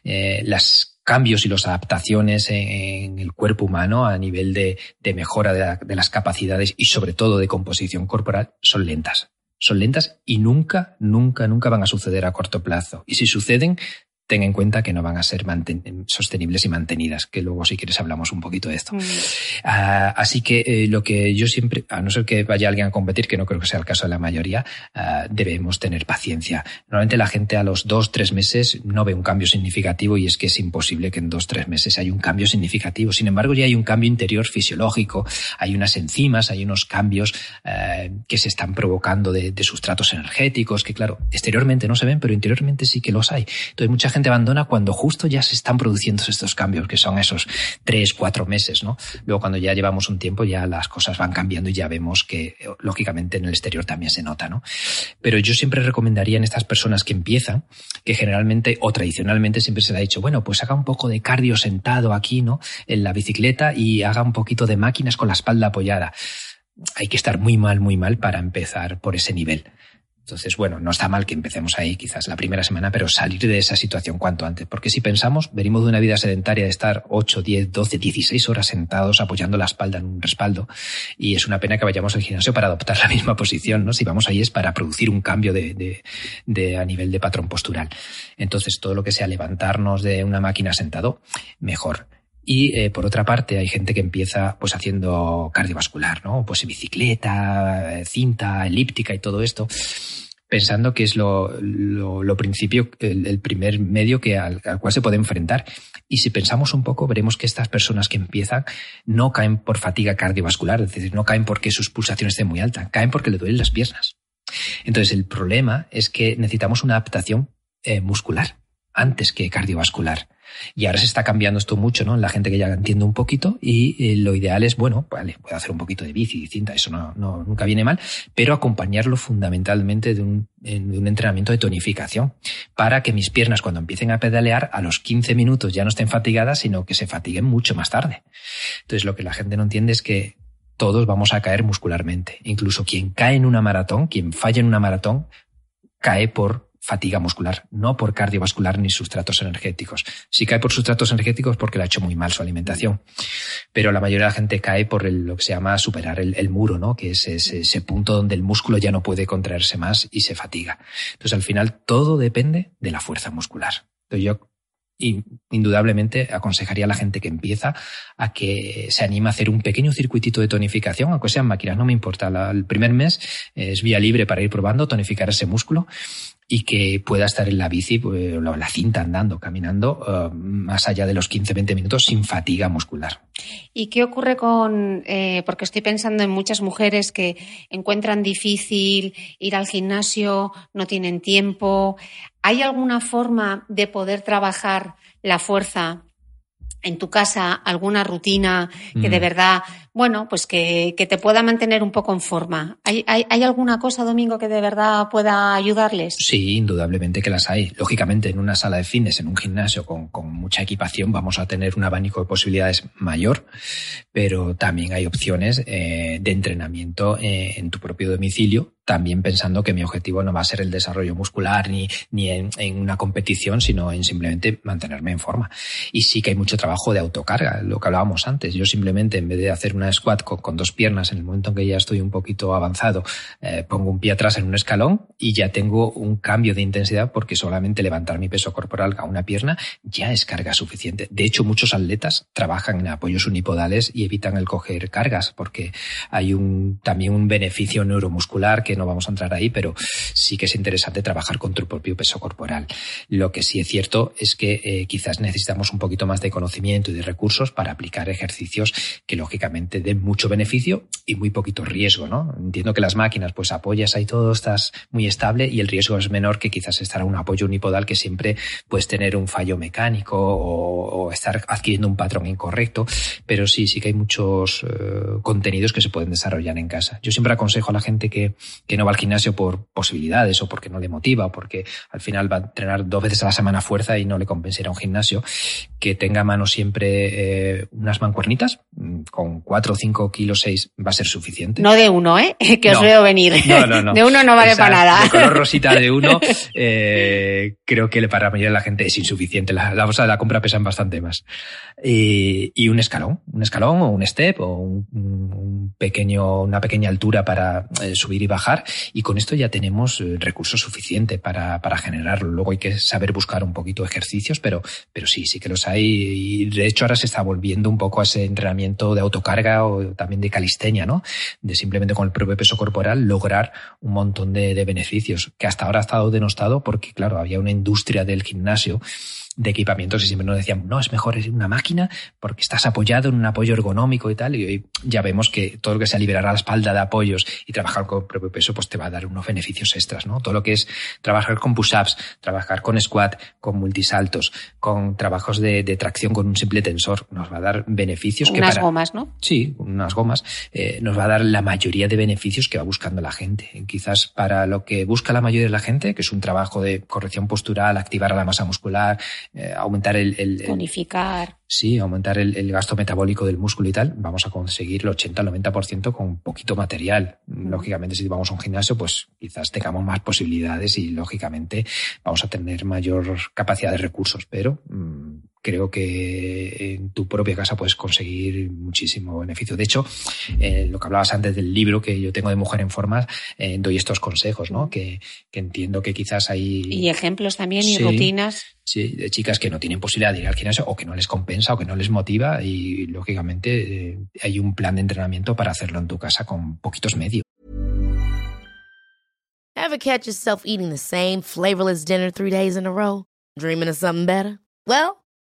las cambios y las adaptaciones en el cuerpo humano a nivel de, mejora de, las capacidades y sobre todo de composición corporal son lentas son lentas y nunca, nunca, nunca van a suceder a corto plazo. Y si suceden, ten en cuenta que no van a ser sostenibles y mantenidas, que luego si quieres hablamos un poquito de esto. Mm. Ah, así que eh, lo que yo siempre, a no ser que vaya alguien a competir, que no creo que sea el caso de la mayoría, ah, debemos tener paciencia. Normalmente la gente a los dos, tres meses no ve un cambio significativo y es que es imposible que en dos, tres meses haya un cambio significativo. Sin embargo, ya hay un cambio interior fisiológico, hay unas enzimas, hay unos cambios eh, que se están provocando de, de sustratos energéticos, que claro, exteriormente no se ven, pero interiormente sí que los hay. Entonces mucha gente abandona cuando justo ya se están produciendo estos cambios, que son esos tres, cuatro meses, ¿no? Luego cuando ya llevamos un tiempo ya las cosas van cambiando y ya vemos que lógicamente en el exterior también se nota, ¿no? Pero yo siempre recomendaría en estas personas que empiezan, que generalmente o tradicionalmente siempre se le ha dicho, bueno, pues haga un poco de cardio sentado aquí, ¿no? En la bicicleta y haga un poquito de máquinas con la espalda apoyada. Hay que estar muy mal, muy mal para empezar por ese nivel. Entonces, bueno, no está mal que empecemos ahí quizás la primera semana, pero salir de esa situación cuanto antes. Porque si pensamos, venimos de una vida sedentaria de estar 8, 10, 12, 16 horas sentados apoyando la espalda en un respaldo. Y es una pena que vayamos al gimnasio para adoptar la [LAUGHS] misma posición, ¿no? Si vamos ahí es para producir un cambio de, de, de a nivel de patrón postural. Entonces, todo lo que sea levantarnos de una máquina sentado, mejor. Y eh, por otra parte, hay gente que empieza pues haciendo cardiovascular, ¿no? Pues bicicleta, eh, cinta, elíptica y todo esto, pensando que es lo, lo, principio, el, primer medio que al, cual se puede enfrentar. Y si pensamos un poco, veremos que estas personas que empiezan no caen por fatiga cardiovascular, es decir, no caen porque sus pulsaciones estén muy altas, caen porque le duelen las piernas. Entonces, el problema es que necesitamos una adaptación eh, muscular antes que cardiovascular. Y ahora se está cambiando esto mucho, ¿no? En la gente que ya entiende un poquito y eh, lo ideal es, bueno, vale, puedo hacer un poquito de bici y cinta, eso no, no, nunca viene mal, pero acompañarlo fundamentalmente de un, de un entrenamiento de tonificación para que mis piernas cuando empiecen a pedalear a los 15 minutos ya no estén fatigadas, sino que se fatiguen mucho más tarde. Entonces lo que la gente no entiende es que todos vamos a caer muscularmente. Incluso quien cae en una maratón, quien falla en una maratón, cae por fatiga muscular, no por cardiovascular ni sustratos energéticos. Si cae por sustratos energéticos porque le ha hecho muy mal su alimentación. Pero la mayoría de la gente cae por lo que se llama superar el, muro, ¿no? Que es ese, ese, punto donde el músculo ya no puede contraerse más y se fatiga. Entonces al final todo depende de la fuerza muscular. Entonces yo indudablemente aconsejaría a la gente que empieza a que se anime a hacer un pequeño circuitito de tonificación, aunque sean máquinas, no me importa. el primer mes es vía libre para ir probando, tonificar ese músculo y que pueda estar en la bici, pues, la cinta andando, caminando, eh, más allá de los 15-20 minutos sin fatiga muscular. ¿Y qué ocurre con, eh, porque estoy pensando en muchas mujeres que encuentran difícil ir al gimnasio, no tienen tiempo? ¿Hay alguna forma de poder trabajar la fuerza en tu casa alguna rutina que de mm. verdad, bueno, pues que, te pueda mantener un poco en forma. ¿Hay, ¿Hay, alguna cosa, Domingo, que de verdad pueda ayudarles? Sí, indudablemente que las hay. Lógicamente, en una sala de fitness, en un gimnasio con, con mucha equipación, vamos a tener un abanico de posibilidades mayor, pero también hay opciones eh, de entrenamiento eh, en tu propio domicilio también pensando que mi objetivo no va a ser el desarrollo muscular ni, ni en, una competición, sino en simplemente mantenerme en forma. Y sí que hay mucho trabajo de autocarga, lo que hablábamos antes. Yo simplemente, en vez de hacer una squat con, dos piernas, en el momento en que ya estoy un poquito avanzado, eh, pongo un pie atrás en un escalón y ya tengo un cambio de intensidad porque solamente levantar mi peso corporal a una pierna ya es carga suficiente. De hecho, muchos atletas trabajan en apoyos unipodales y evitan el coger cargas porque hay un, también un beneficio neuromuscular que no vamos a entrar ahí, pero sí que es interesante trabajar con tu propio peso corporal. Lo que sí es cierto es que eh, quizás necesitamos un poquito más de conocimiento y de recursos para aplicar ejercicios que lógicamente den mucho beneficio y muy poquito riesgo, ¿no? Entiendo que las máquinas, pues apoyas ahí todo, estás muy estable y el riesgo es menor que quizás estar a un apoyo unipodal que siempre puedes tener un fallo mecánico o, estar adquiriendo un patrón incorrecto, pero sí, sí que hay muchos eh, contenidos que se pueden desarrollar en casa. Yo siempre aconsejo a la gente que, que no va al gimnasio por posibilidades o porque no le motiva o porque al final va a entrenar dos veces a la semana fuerza y no le compensará un gimnasio, que tenga a mano siempre eh, unas mancuernitas, mm, con 4, 5 kilos, 6 va a ser suficiente. No de uno, ¿eh? [LAUGHS] Que os No. veo venir. No, no, no. [LAUGHS] De uno no vale Esa para nada. De color rosita de uno, [LAUGHS] eh, creo que para la mayoría de la gente es insuficiente. La, la bolsa de la compra pesan bastante más. Y, y un escalón, un escalón o un step o un, un pequeño, una pequeña altura para eh, subir y bajar. Y con esto ya tenemos eh, recursos suficientes para, para generarlo. Luego hay que saber buscar un poquito ejercicios, pero, pero sí, sí que los hay. Y de hecho ahora se está volviendo un poco a ese entrenamiento de autocarga o también de calistenia, ¿no? De simplemente con el propio peso corporal lograr un montón de, de beneficios que hasta ahora ha estado denostado porque, claro, había una industria del gimnasio de equipamientos y siempre nos decían, no, es mejor una máquina porque estás apoyado en un apoyo ergonómico y tal. Y hoy ya vemos que todo lo que sea liberar a la espalda de apoyos y trabajar con el propio peso, pues te va a dar unos beneficios extras, ¿no? Todo lo que es trabajar con push-ups, trabajar con squat, con multisaltos, con trabajos de, de tracción con un simple tensor, nos va a dar beneficios que Unas para- gomas, ¿no? Sí, unas gomas. eh, nos va a dar la mayoría de beneficios que va buscando la gente. Quizás para lo que busca la mayoría de la gente, que es un trabajo de corrección postural, activar a la masa muscular, eh, aumentar el, el- el- Tonificar. sí, aumentar el, el gasto metabólico del músculo y tal, vamos a conseguir el 80 al 90% con poquito material. Lógicamente, si vamos a un gimnasio, pues quizás tengamos más posibilidades y lógicamente vamos a tener mayor capacidad de recursos, pero mm, creo que en tu propia casa puedes conseguir muchísimo beneficio. De hecho, eh, lo que hablabas antes del libro que yo tengo de Mujer en Forma, eh, doy estos consejos, ¿no? Que, que entiendo que quizás hay... Y ejemplos también y Sí. rutinas. Sí, de chicas que no tienen posibilidad de ir al gimnasio o que no les compensa o que no les motiva y lógicamente eh, hay un plan de entrenamiento para hacerlo en tu casa con poquitos medios. Ever catch yourself eating the same flavorless dinner three days in a row? Dreaming of something better? Well,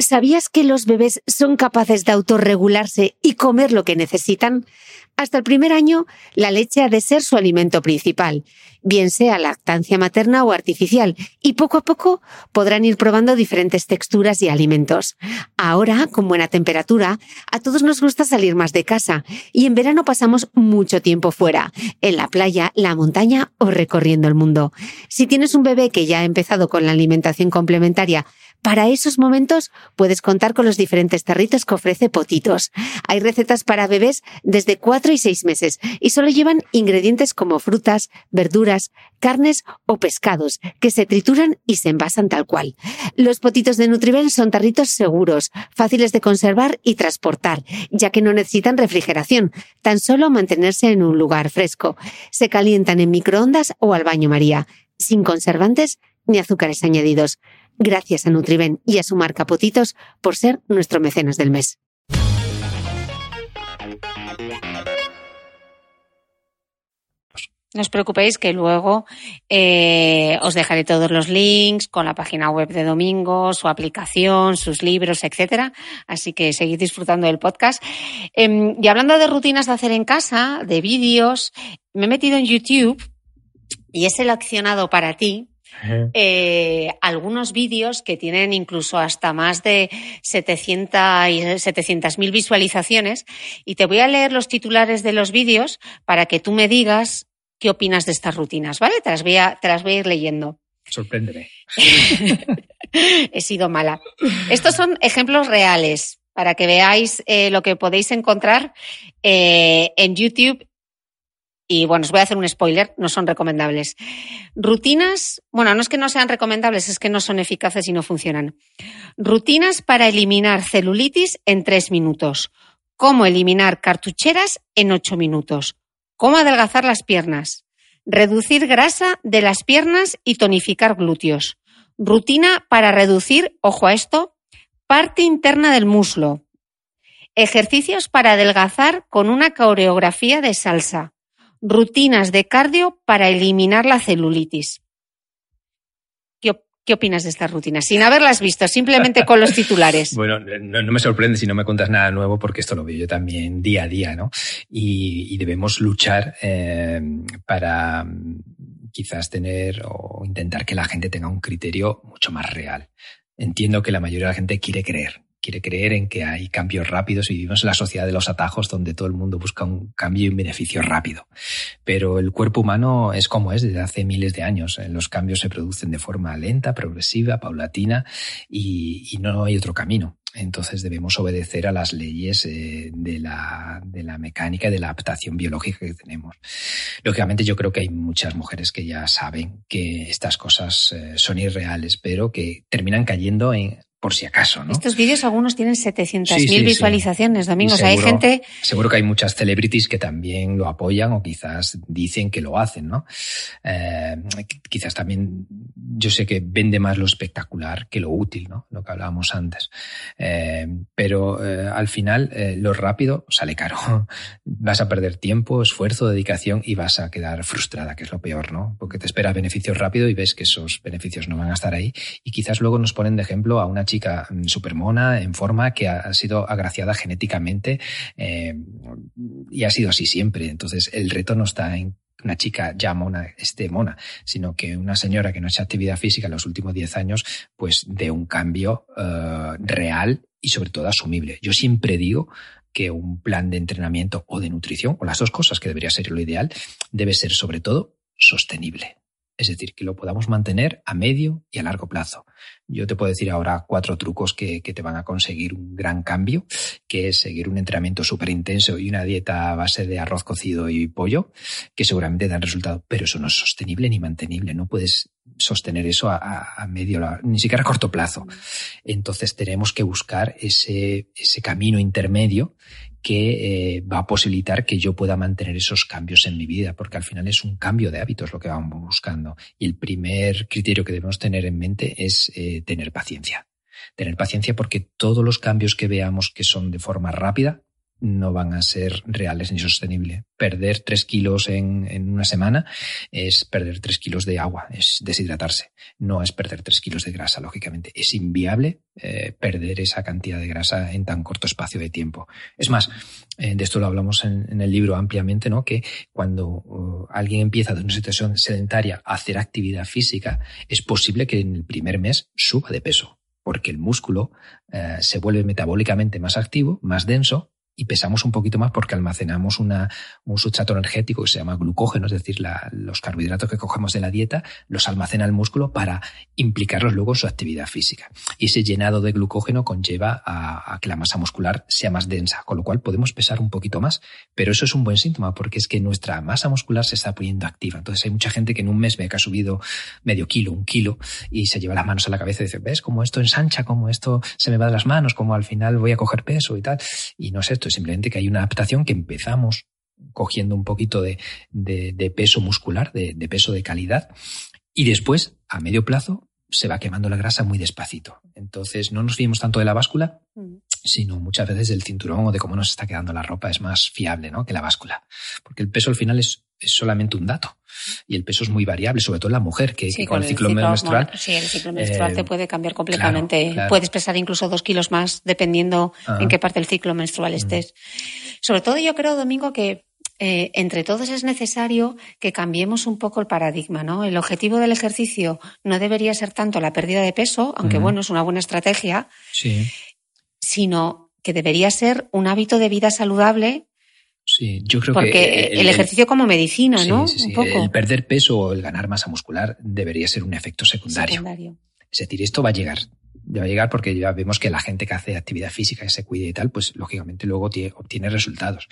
¿Sabías que los bebés son capaces de autorregularse y comer lo que necesitan? Hasta el primer año, la leche ha de ser su alimento principal, bien sea lactancia materna o artificial, y poco a poco podrán ir probando diferentes texturas y alimentos. Ahora, con buena temperatura, a todos nos gusta salir más de casa, y en verano pasamos mucho tiempo fuera, en la playa, la montaña o recorriendo el mundo. Si tienes un bebé que ya ha empezado con la alimentación complementaria, para esos momentos puedes contar con los diferentes tarritos que ofrece Potitos. Hay recetas para bebés desde 4 y 6 meses y solo llevan ingredientes como frutas, verduras, carnes o pescados que se trituran y se envasan tal cual. Los Potitos de Nutriben son tarritos seguros, fáciles de conservar y transportar, ya que no necesitan refrigeración, tan solo mantenerse en un lugar fresco. Se calientan en microondas o al baño María, sin conservantes ni azúcares añadidos. Gracias a Nutriben y a su marca Potitos por ser nuestro mecenas del mes. No os preocupéis que luego eh, os dejaré todos los links con la página web de Domingo, su aplicación, sus libros, etcétera. Así que seguid disfrutando del podcast. Eh, y hablando de rutinas de hacer en casa, de vídeos, me he metido en YouTube y he seleccionado para ti eh, algunos vídeos que tienen incluso hasta más de 700 700.000 visualizaciones y te voy a leer los titulares de los vídeos para que tú me digas qué opinas de estas rutinas, ¿vale? Te las voy a, te las voy a ir leyendo. Sorpréndeme. [LAUGHS] He sido mala. Estos son ejemplos reales para que veáis eh, lo que podéis encontrar eh, en YouTube. Y bueno, os voy a hacer un spoiler, no son recomendables. Rutinas, bueno, no es que no sean recomendables, es que no son eficaces y no funcionan. Rutinas para eliminar celulitis en tres minutos. Cómo eliminar cartucheras en ocho minutos. ¿Cómo adelgazar las piernas? Reducir grasa de las piernas y tonificar glúteos. Rutina para reducir, ojo a esto, parte interna del muslo. Ejercicios para adelgazar con una coreografía de salsa. Rutinas de cardio para eliminar la celulitis. ¿Qué, opinas de estas rutinas? Sin haberlas visto, simplemente con los titulares. [LAUGHS] bueno, no, me sorprende si no me cuentas nada nuevo porque esto lo veo yo también día a día, ¿no? Y, debemos luchar eh, para quizás tener o intentar que la gente tenga un criterio mucho más real. Entiendo que la mayoría de la gente quiere creer, quiere creer en que hay cambios rápidos y vivimos en la sociedad de los atajos donde todo el mundo busca un cambio y un beneficio rápido. Pero el cuerpo humano es como es desde hace miles de años. Los cambios se producen de forma lenta, progresiva, paulatina y, y no hay otro camino. Entonces debemos obedecer a las leyes eh, de, la, de la mecánica y de la adaptación biológica que tenemos. Lógicamente yo creo que hay muchas mujeres que ya saben que estas cosas eh, son irreales, pero que terminan cayendo en por si acaso, ¿no? Estos vídeos algunos tienen 700.000 visualizaciones, Domingo. hay gente... Seguro que hay muchas celebrities que también lo apoyan o quizás dicen que lo hacen, ¿no? Eh, quizás también yo sé que vende más lo espectacular que lo útil, ¿no? Lo que hablábamos antes. Eh, pero eh, al final lo rápido sale caro. [LAUGHS] vas a perder tiempo, esfuerzo, dedicación y vas a quedar frustrada, que es lo peor, ¿no? Porque te espera beneficios rápido y ves que esos beneficios no van a estar ahí y quizás luego nos ponen de ejemplo a una chica súper mona, en forma, que ha sido agraciada genéticamente eh, y ha sido así siempre. Entonces, el reto no está en una chica ya mona esté mona, sino que una señora que no ha hecho actividad física en los últimos 10 años, pues de un cambio eh, real y sobre todo asumible. Yo siempre digo que un plan de entrenamiento o de nutrición, o las dos cosas que debería ser lo ideal, debe ser sobre todo sostenible es decir, que lo podamos mantener a medio y a largo plazo. Yo te puedo decir ahora cuatro trucos que, te van a conseguir un gran cambio, que es seguir un entrenamiento súper intenso y una dieta a base de arroz cocido y pollo, que seguramente dan resultado, pero eso no es sostenible ni mantenible. No puedes sostener eso a, medio, ni siquiera a corto plazo. Entonces tenemos que buscar ese, ese camino intermedio que eh, va a posibilitar que yo pueda mantener esos cambios en mi vida, porque al final es un cambio de hábitos lo que vamos buscando. Y el primer criterio que debemos tener en mente es eh, tener paciencia. Tener paciencia porque todos los cambios que veamos que son de forma rápida no van a ser reales ni sostenibles. Perder tres kilos en, en, una semana es perder tres kilos de agua, es deshidratarse. No es perder tres kilos de grasa, lógicamente. Es inviable eh, perder esa cantidad de grasa en tan corto espacio de tiempo. Es más, eh, de esto lo hablamos en, el libro ampliamente, ¿no? Que cuando uh, alguien empieza de una situación sedentaria a hacer actividad física, es posible que en el primer mes suba de peso porque el músculo eh, se vuelve metabólicamente más activo, más denso, y pesamos un poquito más porque almacenamos un sustrato energético que se llama glucógeno, es decir, los carbohidratos que cogemos de la dieta los almacena el músculo para implicarlos luego en su actividad física. Y ese llenado de glucógeno conlleva a, que la masa muscular sea más densa, con lo cual podemos pesar un poquito más. Pero eso es un buen síntoma porque es que nuestra masa muscular se está poniendo activa. Entonces hay mucha gente que en un mes ve que ha subido medio kilo, un kilo, y se lleva las manos a la cabeza y dice, ¿ves cómo esto ensancha, cómo esto se me va de las manos, cómo al final voy a coger peso y tal? Y no es esto, simplemente que hay una adaptación que empezamos cogiendo un poquito de, peso muscular, de, peso de calidad, y después, a medio plazo, se va quemando la grasa muy despacito. Entonces, no nos fiemos tanto de la báscula, mm. sino muchas veces del cinturón o de cómo nos está quedando la ropa es más fiable ¿no? que la báscula. Porque el peso al final es, solamente un dato. Y el peso es muy variable, sobre todo en la mujer, que, con, el ciclo, menstrual. sí, el ciclo menstrual te eh, puede cambiar completamente. Puedes pesar incluso dos kilos más dependiendo en qué parte del ciclo menstrual estés. Sobre todo yo creo, Domingo, que eh, entre todos es necesario que cambiemos un poco el paradigma, ¿no? El objetivo del ejercicio no debería ser tanto la pérdida de peso, aunque bueno, es una buena estrategia, sí. sino que debería ser un hábito de vida saludable Sí, yo creo que. Porque el, ejercicio como medicina, ¿no? Sí, sí, El perder peso o el ganar masa muscular debería ser un efecto secundario. secundario. Es decir, esto va a llegar. Va a llegar porque ya vemos que la gente que hace actividad física, que se cuide y tal, pues lógicamente luego obtiene resultados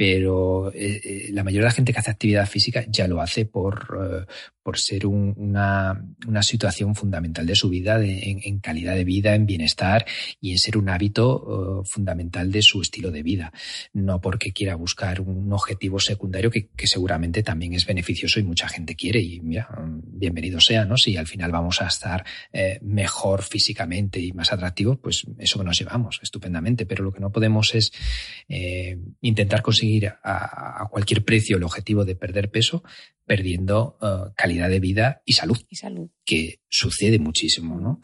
pero eh, eh, la mayoría de la gente que hace actividad física ya lo hace por, eh, por ser una, una, situación fundamental de su vida, en, calidad de vida, en bienestar y en ser un hábito uh, fundamental de su estilo de vida. No porque quiera buscar un objetivo secundario que, seguramente también es beneficioso y mucha gente quiere y bienvenido sea, ¿no? Si al final vamos a estar eh, mejor físicamente y más atractivos, pues eso que nos llevamos estupendamente. Pero lo que no podemos es eh, intentar conseguir a, cualquier precio el objetivo de perder peso perdiendo calidad de vida y salud, y salud, que sucede muchísimo. ¿no?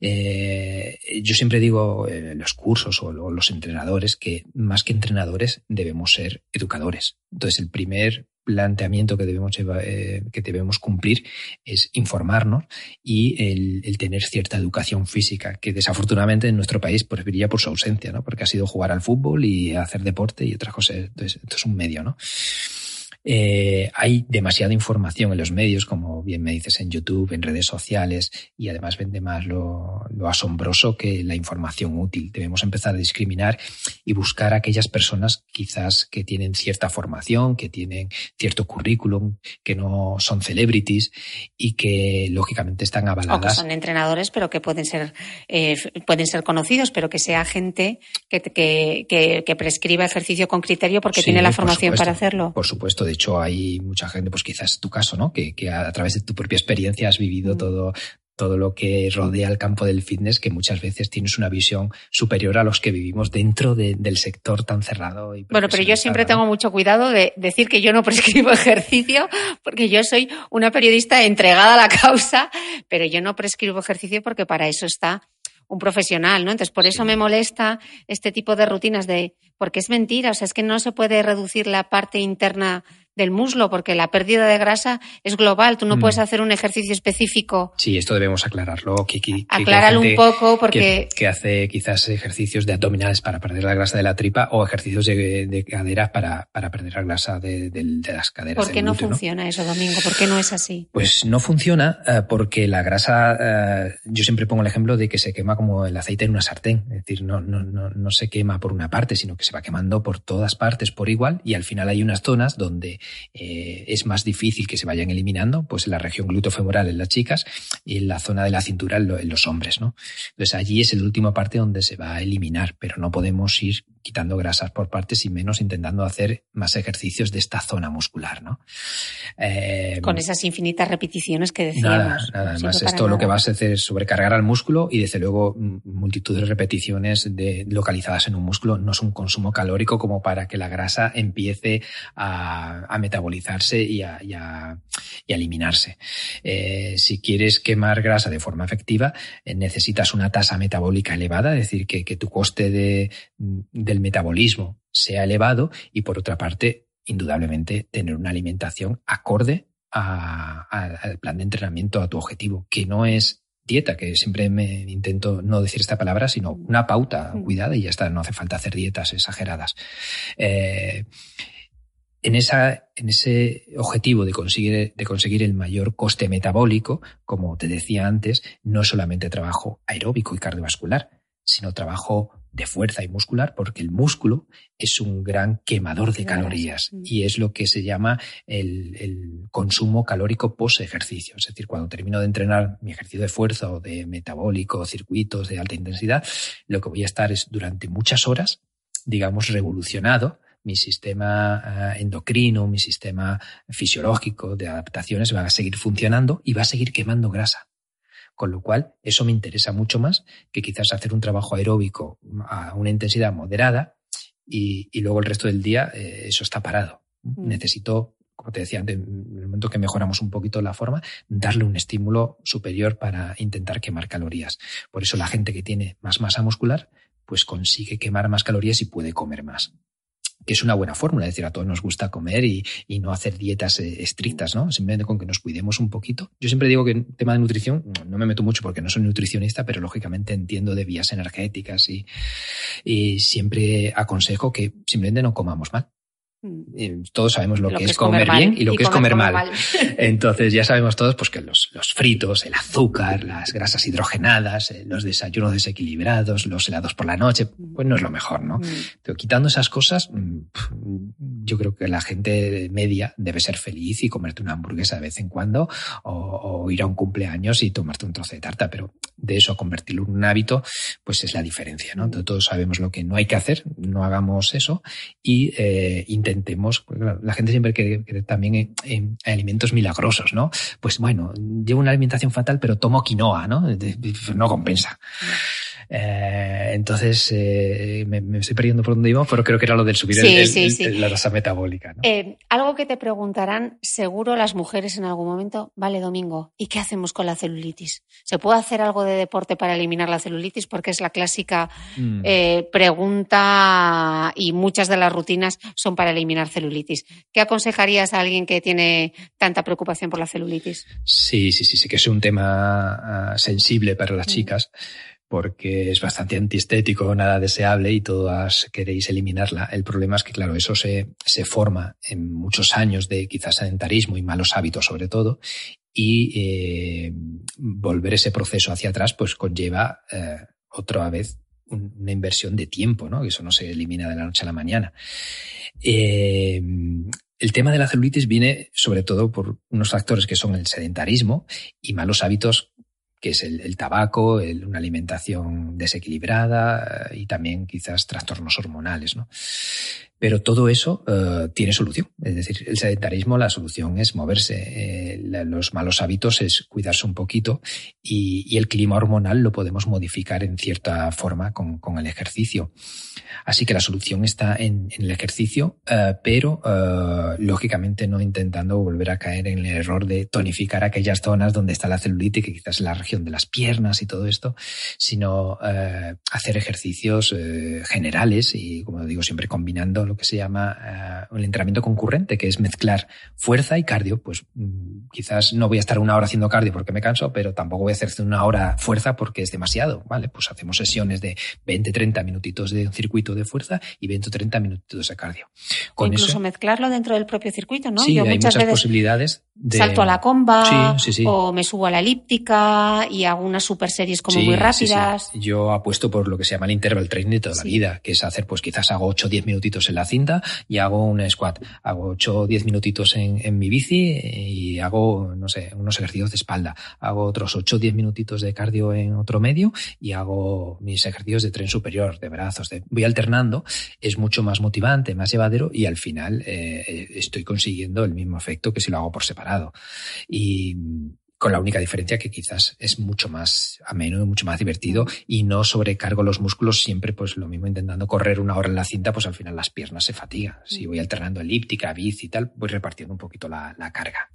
Eh, yo siempre digo en los cursos o los entrenadores que más que entrenadores debemos ser educadores. Entonces el primer planteamiento que debemos, eh, que debemos cumplir es informarnos y el, el, tener cierta educación física, que desafortunadamente en nuestro país pues, brilla por su ausencia, ¿no? porque ha sido jugar al fútbol y hacer deporte y otras cosas. Entonces, esto es un medio, ¿no? Eh, hay demasiada información en los medios, como bien me dices, en YouTube, en redes sociales, y además vende más lo, lo, asombroso que la información útil. Debemos empezar a discriminar y buscar a aquellas personas quizás que tienen cierta formación, que tienen cierto currículum, que no son celebrities y que lógicamente están avaladas. O que son entrenadores, pero que pueden ser, eh, pueden ser conocidos, pero que sea gente que, que, que, que prescriba ejercicio con criterio porque sí, tiene la formación supuesto, para hacerlo. Por supuesto, de hecho hay mucha gente, pues quizás tu caso, ¿no? Que, que a, a, través de tu propia experiencia has vivido mm. todo, todo lo que rodea el campo del fitness, que muchas veces tienes una visión superior a los que vivimos dentro de, del sector tan cerrado. Y bueno, pero yo siempre tengo mucho cuidado de decir que yo no prescribo [LAUGHS] ejercicio, porque yo soy una periodista entregada a la causa, pero yo no prescribo ejercicio porque para eso está un profesional, ¿no? Entonces, por eso me molesta este tipo de rutinas de, porque es mentira, o sea, es que no se puede reducir la parte interna del muslo, porque la pérdida de grasa es global. Tú no mm. puedes hacer un ejercicio específico. Sí, esto debemos aclararlo. Que, que, Acláralo un poco, porque. Que, hace quizás ejercicios de abdominales para perder la grasa de la tripa o ejercicios de, de caderas para, para perder la grasa de, de, de las caderas. ¿Por qué no glúteo, funciona ¿no? eso, Domingo? ¿Por qué no es así? Pues no funciona uh, porque la grasa, uh, yo siempre pongo el ejemplo de que se quema como el aceite en una sartén. Es decir, no, no, no, no se quema por una parte, sino que se va quemando por todas partes por igual y al final hay unas zonas donde eh, es más difícil que se vayan eliminando, pues en la región glutofemoral en las chicas y en la zona de la cintura en, en los hombres, ¿no? Entonces allí es la última parte donde se va a eliminar, pero no podemos ir quitando grasas por partes y menos intentando hacer más ejercicios de esta zona muscular, ¿no? Eh, Con esas infinitas repeticiones que decíamos. Nada, nada. Además, esto nada. lo que va a hacer es sobrecargar al músculo y desde luego multitud de repeticiones de, localizadas en un músculo no es un consumo calórico como para que la grasa empiece a, a metabolizarse y a, y a, y a eliminarse. Eh, si quieres quemar grasa de forma efectiva, eh, necesitas una tasa metabólica elevada, es decir, que, que tu coste de, del metabolismo sea elevado y por otra parte, indudablemente, tener una alimentación acorde a, a, al plan de entrenamiento, a tu objetivo, que no es dieta, que siempre me intento no decir esta palabra, sino una pauta cuidada y ya está, no hace falta hacer dietas exageradas. Eh, en, esa, en ese objetivo de conseguir, de conseguir el mayor coste metabólico, como te decía antes, no solamente trabajo aeróbico y cardiovascular, sino trabajo de fuerza y muscular, porque el músculo es un gran quemador de calorías y es lo que se llama el, el consumo calórico post ejercicio. Es decir, cuando termino de entrenar mi ejercicio de fuerza o de metabólico, circuitos de alta intensidad, lo que voy a estar es durante muchas horas, digamos, revolucionado mi sistema endocrino, mi sistema fisiológico de adaptaciones va a seguir funcionando y va a seguir quemando grasa. Con lo cual, eso me interesa mucho más que quizás hacer un trabajo aeróbico a una intensidad moderada y, y luego el resto del día eh, eso está parado. Mm. Necesito, como te decía antes, en el momento que mejoramos un poquito la forma, darle un estímulo superior para intentar quemar calorías. Por eso la gente que tiene más masa muscular, pues consigue quemar más calorías y puede comer más que es una buena fórmula, es decir, a todos nos gusta comer y, y no hacer dietas eh, estrictas, ¿no? Simplemente con que nos cuidemos un poquito. Yo siempre digo que en tema de nutrición no me meto mucho porque no soy nutricionista, pero lógicamente entiendo de vías energéticas y, y siempre aconsejo que simplemente no comamos mal. Todos sabemos lo, lo que, que, es comer, comer bien y lo y que es comer, comer mal. mal. [LAUGHS] Entonces ya sabemos todos pues que los, los, fritos, el azúcar, las grasas hidrogenadas, eh, los desayunos desequilibrados, los helados por la noche, pues no es lo mejor, ¿no? Mm. Pero quitando esas cosas, mm, yo creo que la gente media debe ser feliz y comerte una hamburguesa de vez en cuando o, ir a un cumpleaños y tomarte un trozo de tarta, pero de eso convertirlo en un hábito, pues es la diferencia, ¿no? todos sabemos lo que no hay que hacer, no hagamos eso y eh, intentemos, la gente siempre quiere, también en, alimentos milagrosos, ¿no? Pues bueno, llevo una alimentación fatal, pero tomo quinoa, ¿no? No compensa. Eh, entonces, eh, me, estoy perdiendo por dónde iba, pero creo que era lo del subir la tasa metabólica. Eh, algo que te preguntarán seguro las mujeres en algún momento, vale, Domingo, ¿y qué hacemos con la celulitis? ¿Se puede hacer algo de deporte para eliminar la celulitis? Porque es la clásica mm. pregunta y muchas de las rutinas son para eliminar celulitis. ¿Qué aconsejarías a alguien que tiene tanta preocupación por la celulitis? Sí, sí, sí, sí que es un tema ah, sensible para las mm. chicas porque es bastante antiestético, nada deseable y todas queréis eliminarla. El problema es que, claro, eso se, se forma en muchos años de quizás sedentarismo y malos hábitos sobre todo y eh, volver ese proceso hacia atrás pues conlleva eh, otra vez una inversión de tiempo, ¿no? Eso no se elimina de la noche a la mañana. Eh, el tema de la celulitis viene sobre todo por unos factores que son el sedentarismo y malos hábitos que es el, tabaco, una alimentación desequilibrada y también quizás trastornos hormonales. ¿no? Pero todo eso eh, tiene solución. Es decir, el sedentarismo, la solución es moverse. Eh, los malos hábitos es cuidarse un poquito y, el clima hormonal lo podemos modificar en cierta forma con, el ejercicio. Así que la solución está en, el ejercicio, eh, pero lógicamente no intentando volver a caer en el error de tonificar aquellas zonas donde está la celulitis, que quizás es la región de las piernas y todo esto, sino hacer ejercicios generales y, como digo, siempre combinando lo que se llama uh, el entrenamiento concurrente, que es mezclar fuerza y cardio. Pues mm, quizás no voy a estar una hora haciendo cardio porque me canso, pero tampoco voy a hacer una hora fuerza porque es demasiado, ¿vale? Pues hacemos sesiones de 20, 30 minutitos de un circuito de fuerza y 20 o 30 minutitos de cardio. Con incluso mezclarlo dentro del propio circuito, ¿no? Sí, Yo hay muchas, posibilidades. De... Salto a la comba o me subo a la elíptica y hago unas super series como muy rápidas. Yo apuesto por lo que se llama el interval training de toda la vida, que es hacer, pues quizás hago 8 o 10 minutitos en la cinta y hago un squat. Hago 8 o 10 minutitos en, mi bici y hago, no sé, unos ejercicios de espalda. Hago otros 8 o 10 minutitos de cardio en otro medio y hago mis ejercicios de tren superior, de brazos. Voy alternando, es mucho más motivante, más llevadero y al final eh, estoy consiguiendo el mismo efecto que si lo hago por separado. Y con la única diferencia que quizás es mucho más ameno y mucho más divertido y no sobrecargo los músculos siempre pues lo mismo intentando correr una hora en la cinta pues al final las piernas se fatigan. Si voy alternando elíptica, bici y tal, voy repartiendo un poquito la, carga.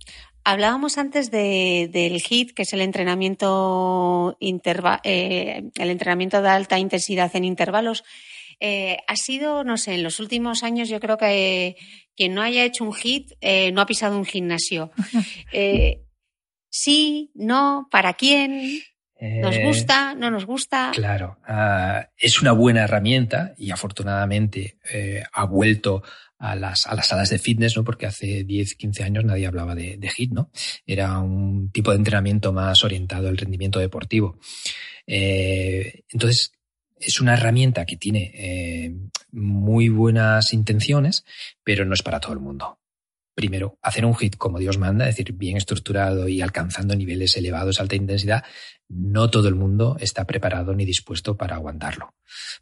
Hablábamos antes de, del HIT, que es el entrenamiento, eh, el entrenamiento de alta intensidad en intervalos. Eh, ha sido, no sé, en los últimos años yo creo que quien no haya hecho un HIT eh, no ha pisado un gimnasio. [LAUGHS] sí, no, para quién. ¿Nos eh, gusta? ¿No nos gusta? Claro, ah, es una buena herramienta y afortunadamente eh, ha vuelto a las, a las salas de fitness, ¿no? Porque hace 10, 15 años nadie hablaba de, de HIT, ¿no? Era un tipo de entrenamiento más orientado al rendimiento deportivo. Eh, entonces, es una herramienta que tiene muy buenas intenciones, pero no es para todo el mundo primero, hacer un hit como Dios manda, es decir, bien estructurado y alcanzando niveles elevados, alta intensidad, no todo el mundo está preparado ni dispuesto para aguantarlo,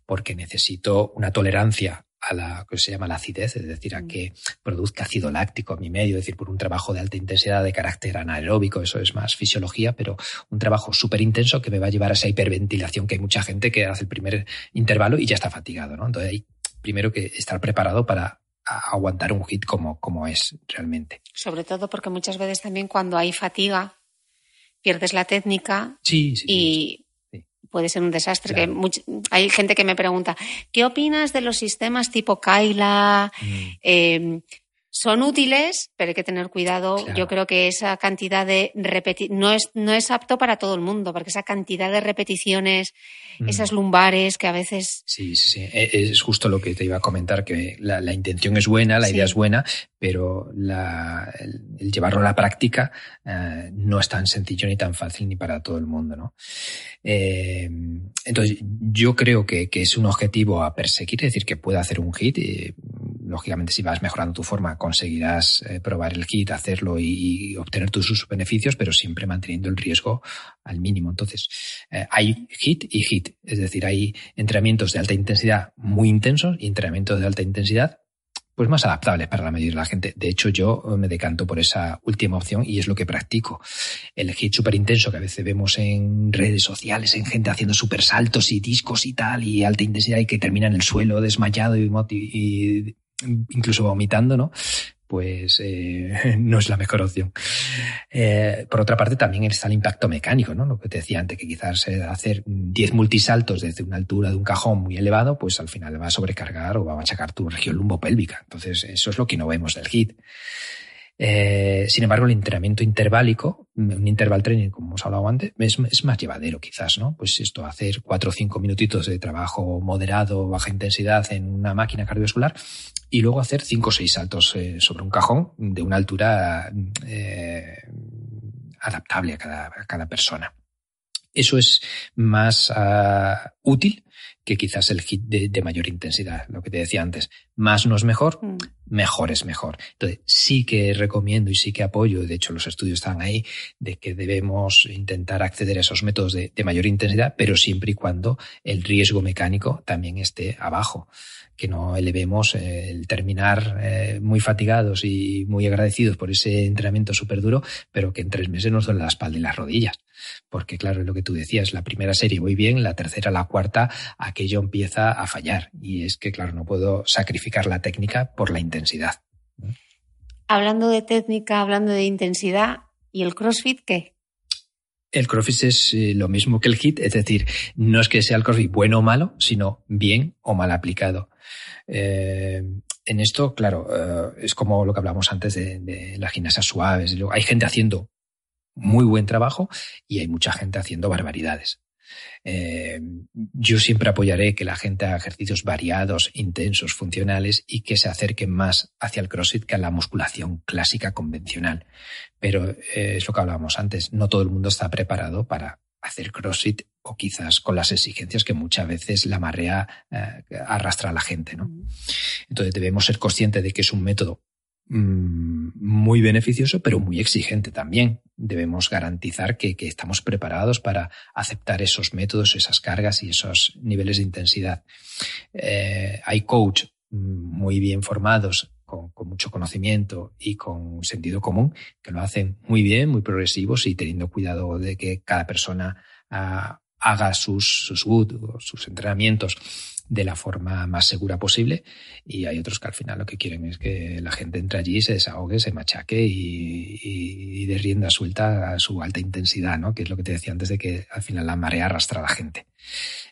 porque necesito una tolerancia a la que se llama la acidez, es decir, a mm. que produzca ácido láctico a mi medio, es decir, por un trabajo de alta intensidad de carácter anaeróbico, eso es más fisiología, pero un trabajo súper intenso que me va a llevar a esa hiperventilación que hay mucha gente que hace el primer intervalo y ya está fatigado, ¿no? Entonces hay primero que estar preparado para aguantar un hit como, como es realmente. Sobre todo porque muchas veces también cuando hay fatiga pierdes la técnica y puede ser un desastre. Que hay gente que me pregunta, ¿qué opinas de los sistemas tipo Kaila? Mm. Em, son útiles, pero hay que tener cuidado. Yo creo que esa cantidad de repeticiones no es, no es apto para todo el mundo, porque esa cantidad de repeticiones, mm. esas lumbares que a veces. Sí, sí, sí. E, es justo lo que te iba a comentar, que la, intención es buena, la idea es buena, pero la, el, llevarlo a la práctica eh, no es tan sencillo ni tan fácil ni para todo el mundo, ¿no? Eh, entonces, yo creo que, que, es un objetivo a perseguir, es decir, que pueda hacer un hit. Y, lógicamente, si vas mejorando tu forma, conseguirás eh, probar el HIT, hacerlo y, obtener tus sus beneficios, pero siempre manteniendo el riesgo al mínimo. Entonces, eh, hay HIT y HIT, es decir, hay entrenamientos de alta intensidad muy intensos y entrenamientos de alta intensidad pues más adaptables para la mayoría de la gente. De hecho, yo me decanto por esa última opción y es lo que practico. El hit súper intenso que a veces vemos en redes sociales, en gente haciendo súper saltos y discos y tal, y alta intensidad y que termina en el suelo desmayado y, y incluso vomitando, ¿no? pues eh, [LAUGHS] no es la mejor opción. Eh, por otra parte, también está el impacto mecánico, ¿no? Lo que te decía antes, que quizás hacer 10 multisaltos desde una altura de un cajón muy elevado, pues al final va a sobrecargar o va a machacar tu región lumbopélvica. Entonces, eso es lo que no vemos del HIT. Eh, sin embargo, el entrenamiento interválico, un interval training, como hemos hablado antes, es, más llevadero quizás, ¿no? Pues esto, hacer cuatro o cinco minutitos de trabajo moderado, baja intensidad en una máquina cardiovascular y luego hacer cinco o seis saltos eh, sobre un cajón de una altura eh, adaptable a cada, persona. Eso es más uh, útil que quizás el hit de, mayor intensidad, lo que te decía antes. Más no es mejor, mm. mejor es mejor. Entonces, sí que recomiendo y sí que apoyo, de hecho los estudios están ahí, de que debemos intentar acceder a esos métodos de, mayor intensidad, pero siempre y cuando el riesgo mecánico también esté abajo que no elevemos eh, el terminar eh, muy fatigados y muy agradecidos por ese entrenamiento súper duro, pero que en tres meses nos duele la espalda y las rodillas. Porque claro, es lo que tú decías, la primera serie voy bien, la tercera, la cuarta, aquello empieza a fallar. Y es que claro, no puedo sacrificar la técnica por la intensidad. Hablando de técnica, hablando de intensidad, ¿y el CrossFit qué? El CrossFit es eh, lo mismo que el HIT, es decir, no es que sea el CrossFit bueno o malo, sino bien o mal aplicado. Eh, en esto, claro, eh, es como lo que hablamos antes de, las gimnasias suaves. Hay gente haciendo muy buen trabajo y hay mucha gente haciendo barbaridades. Eh, yo siempre apoyaré que la gente haga ejercicios variados, intensos, funcionales y que se acerquen más hacia el CrossFit que a la musculación clásica convencional. Pero es lo que hablábamos antes, no todo el mundo está preparado para hacer CrossFit o quizás con las exigencias que muchas veces la marea eh, arrastra a la gente, ¿no? Entonces debemos ser conscientes de que es un método mm, muy beneficioso, pero muy exigente también. Debemos garantizar que, estamos preparados para aceptar esos métodos, esas cargas y esos niveles de intensidad. Eh, hay coach mm, muy bien formados con, mucho conocimiento y con sentido común, que lo hacen muy bien, muy progresivos y teniendo cuidado de que cada persona ah, haga sus, sus sus entrenamientos de la forma más segura posible. Y hay otros que al final lo que quieren es que la gente entre allí, se desahogue, se machaque y, y, de rienda suelta a su alta intensidad, ¿no? Que es lo que te decía antes de que al final la marea arrastra a la gente.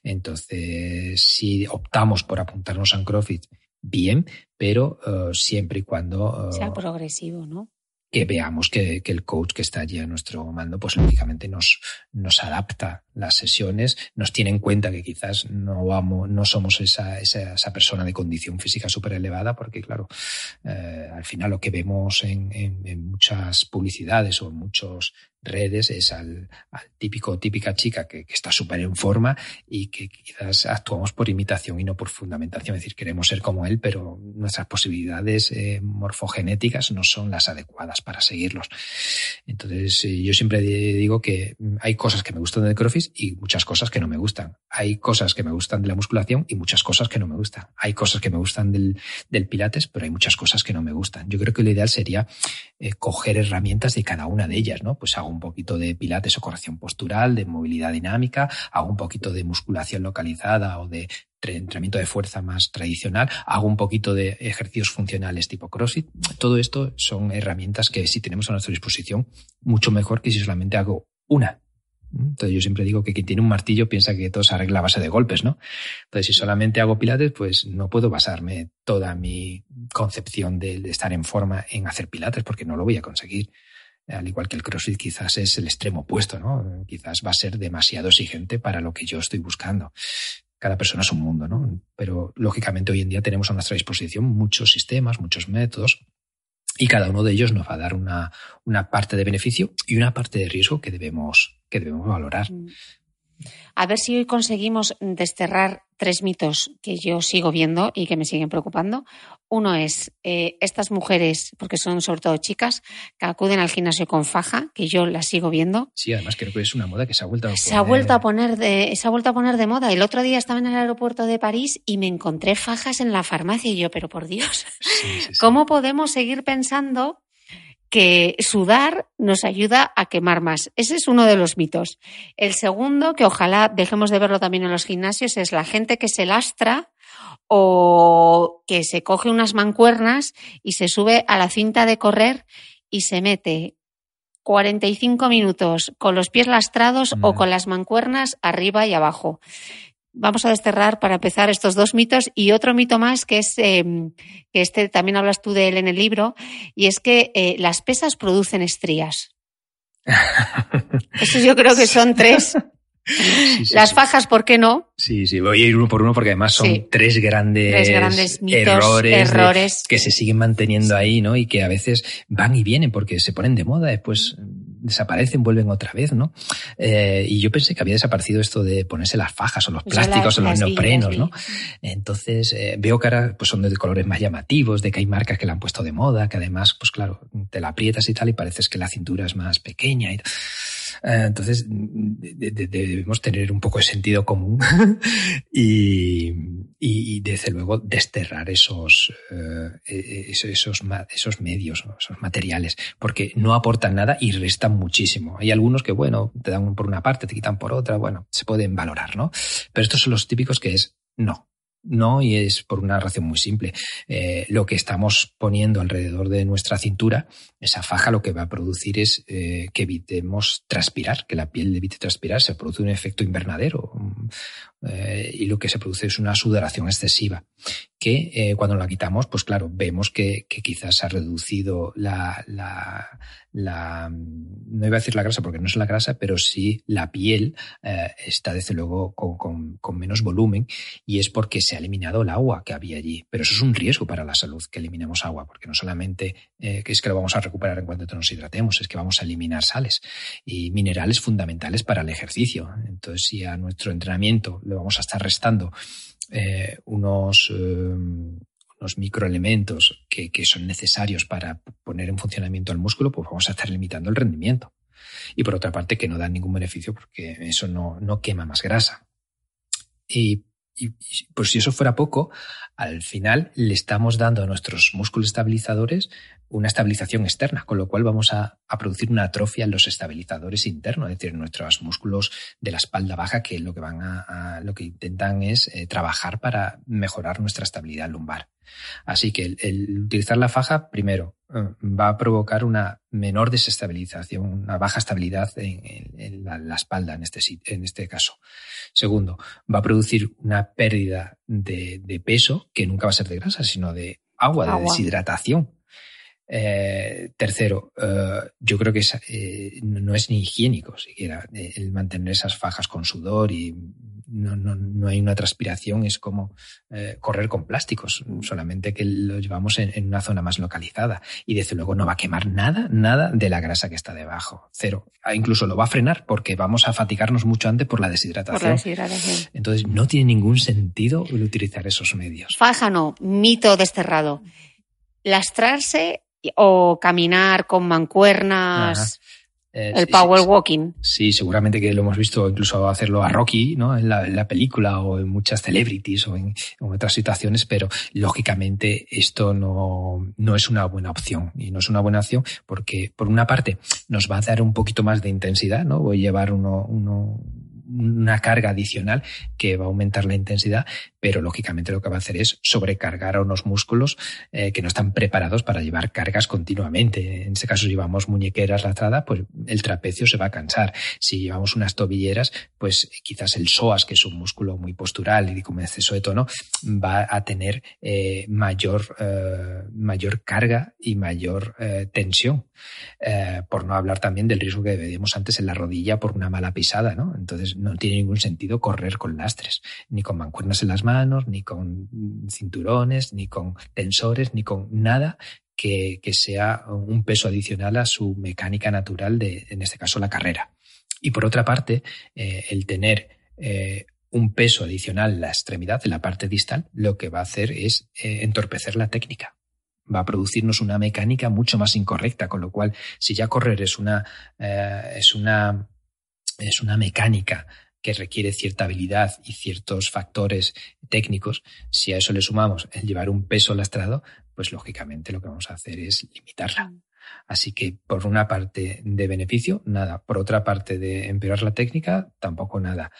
Entonces, si optamos por apuntarnos a un CrossFit bien, pero uh, siempre y cuando... Uh, sea progresivo, ¿no? Que veamos que, que, el coach que está allí a nuestro mando, pues lógicamente nos, nos adapta las sesiones, nos tiene en cuenta que quizás no vamos, no somos esa, esa, esa persona de condición física súper elevada, porque claro, eh, al final lo que vemos en, en, en, muchas publicidades o en muchos redes es al, al típico típica chica que, que está súper en forma y que quizás actuamos por imitación y no por fundamentación, es decir, queremos ser como él, pero nuestras posibilidades eh, morfogenéticas no son las adecuadas para seguirlos. Entonces, eh, yo siempre digo que hay cosas que me gustan del CrossFit y muchas cosas que no me gustan. Hay cosas que me gustan de la musculación y muchas cosas que no me gustan. Hay cosas que me gustan del, del pilates, pero hay muchas cosas que no me gustan. Yo creo que lo ideal sería eh, coger herramientas de cada una de ellas, ¿no? Pues hago un poquito de pilates o corrección postural, de movilidad dinámica, hago un poquito de musculación localizada o de entrenamiento de fuerza más tradicional, hago un poquito de ejercicios funcionales tipo CrossFit. Todo esto son herramientas que si tenemos a nuestra disposición, mucho mejor que si solamente hago una entonces yo siempre digo que quien tiene un martillo piensa que todo se arregla a base de golpes, ¿no? Entonces si solamente hago pilates, pues no puedo basarme toda mi concepción de, estar en forma en hacer pilates porque no lo voy a conseguir. Al igual que el CrossFit quizás es el extremo opuesto, ¿no? Quizás va a ser demasiado exigente para lo que yo estoy buscando. Cada persona es un mundo, ¿no? Pero lógicamente hoy en día tenemos a nuestra disposición muchos sistemas, muchos métodos y cada uno de ellos nos va a dar una, una parte de beneficio y una parte de riesgo que debemos, que debemos valorar. Mm. A ver si hoy conseguimos desterrar tres mitos que yo sigo viendo y que me siguen preocupando. Uno es eh, estas mujeres, porque son sobre todo chicas, que acuden al gimnasio con faja, que yo las sigo viendo. Sí, además creo que es una moda que se ha vuelto a poner. Se ha vuelto a poner de, se ha vuelto a poner de moda. El otro día estaba en el aeropuerto de París y me encontré fajas en la farmacia y yo, pero por Dios, Sí, sí, sí. ¿cómo podemos seguir pensando que sudar nos ayuda a quemar más. Ese es uno de los mitos. El segundo, que ojalá dejemos de verlo también en los gimnasios, es la gente que se lastra o que se coge unas mancuernas y se sube a la cinta de correr y se mete 45 minutos con los pies lastrados o Mm. con las mancuernas arriba y abajo. Vamos a desterrar para empezar estos dos mitos y otro mito más que es eh, que este también hablas tú de él en el libro y es que eh, las pesas producen estrías. [LAUGHS] Eso yo creo que son tres. Sí, sí, Las sí. fajas, ¿por qué no? Sí, sí, voy a ir uno por uno porque además son tres grandes, Tres grandes mitos, errores, de- errores. que se siguen manteniendo ahí, ¿no? Y que a veces van y vienen porque se ponen de moda, después desaparecen, vuelven otra vez, ¿no? Eh, y yo pensé que había desaparecido esto de ponerse las fajas o los plásticos o los neoprenos, vi. ¿no? Entonces, eh, veo que ahora pues, son de colores más llamativos, de que hay marcas que la han puesto de moda, que además, pues claro, te la aprietas y tal y pareces que la cintura es más pequeña. Y, entonces, de- de- debemos tener un poco de sentido común [LAUGHS] y, y, desde luego, desterrar esos, eh, esos, esos, ma- esos medios, esos materiales, porque no aportan nada y restan muchísimo. Hay algunos que, bueno, te dan por una parte, te quitan por otra, bueno, se pueden valorar, ¿no? Pero estos son los típicos que es no. No, y es por una razón muy simple. Eh, lo que estamos poniendo alrededor de nuestra cintura, esa faja lo que va a producir es eh, que evitemos transpirar, que la piel evite transpirar, se produce un efecto invernadero eh, y lo que se produce es una sudoración excesiva que eh, cuando la quitamos, pues claro, vemos que, quizás ha reducido la, no iba a decir la grasa porque no es la grasa, pero sí la piel eh, está desde luego con, menos volumen y es porque se ha eliminado el agua que había allí. Pero eso es un riesgo para la salud, que eliminemos agua, porque no solamente es que lo vamos a recuperar en cuanto nos hidratemos, es que vamos a eliminar sales y minerales fundamentales para el ejercicio. Entonces, si a nuestro entrenamiento le vamos a estar restando eh, unos, eh, unos microelementos que, que, son necesarios para poner en funcionamiento el músculo, pues vamos a estar limitando el rendimiento. Y por otra parte, que no dan ningún beneficio porque eso no, no quema más grasa. Y, por si eso fuera poco, al final le estamos dando a nuestros músculos estabilizadores una estabilización externa, con lo cual vamos a, a, producir una atrofia en los estabilizadores internos, es decir, nuestros músculos de la espalda baja que lo que van a, a lo que intentan es eh, trabajar para mejorar nuestra estabilidad lumbar. Así que el, el utilizar la faja, primero, eh, va a provocar una menor desestabilización, una baja estabilidad en, en, en la, la, espalda en este, en este caso. Segundo, va a producir una pérdida de, de peso que nunca va a ser de grasa, sino de agua, de deshidratación. Eh, tercero, eh, yo creo que es, eh, no es ni higiénico siquiera el mantener esas fajas con sudor y no, no, no hay una transpiración, es como correr con plásticos, solamente que lo llevamos en, en, una zona más localizada y desde luego no va a quemar nada, nada de la grasa que está debajo, cero. Ah, incluso lo va a frenar porque vamos a fatigarnos mucho antes por la deshidratación. Por la deshidratación. Entonces no tiene ningún sentido el utilizar esos medios. Faja no, mito desterrado. Lastrarse o caminar con mancuernas. Eh, el power walking. Sí, seguramente que lo hemos visto incluso hacerlo a Rocky, ¿no? En la, en la película o en muchas celebrities o en, en, otras situaciones, pero lógicamente esto no, no es una buena opción. Y no es una buena opción porque, por una parte, nos va a dar un poquito más de intensidad, ¿no? Voy a llevar uno, uno, una carga adicional que va a aumentar la intensidad, pero lógicamente lo que va a hacer es sobrecargar a unos músculos eh, que no están preparados para llevar cargas continuamente. En este caso, si llevamos muñequeras lastradas, pues el trapecio se va a cansar. Si llevamos unas tobilleras, pues quizás el psoas, que es un músculo muy postural y con exceso de tono, va a tener eh, mayor, eh, mayor carga y mayor tensión. Por no hablar también del riesgo que veíamos antes en la rodilla por una mala pisada, ¿no? Entonces no tiene ningún sentido correr con lastres, ni con mancuernas en las manos, ni con cinturones, ni con tensores, ni con nada que, que sea un peso adicional a su mecánica natural de, en este caso, la carrera. Y por otra parte, eh, el tener eh, un peso adicional en la extremidad, en la parte distal, lo que va a hacer es eh, entorpecer la técnica. Va a producirnos una mecánica mucho más incorrecta, con lo cual, si ya correr es una, es una, es una mecánica que requiere cierta habilidad y ciertos factores técnicos, si a eso le sumamos el llevar un peso lastrado, pues lógicamente lo que vamos a hacer es limitarla. Mm. Así que por una parte de beneficio, nada. Por otra parte de empeorar la técnica, tampoco nada.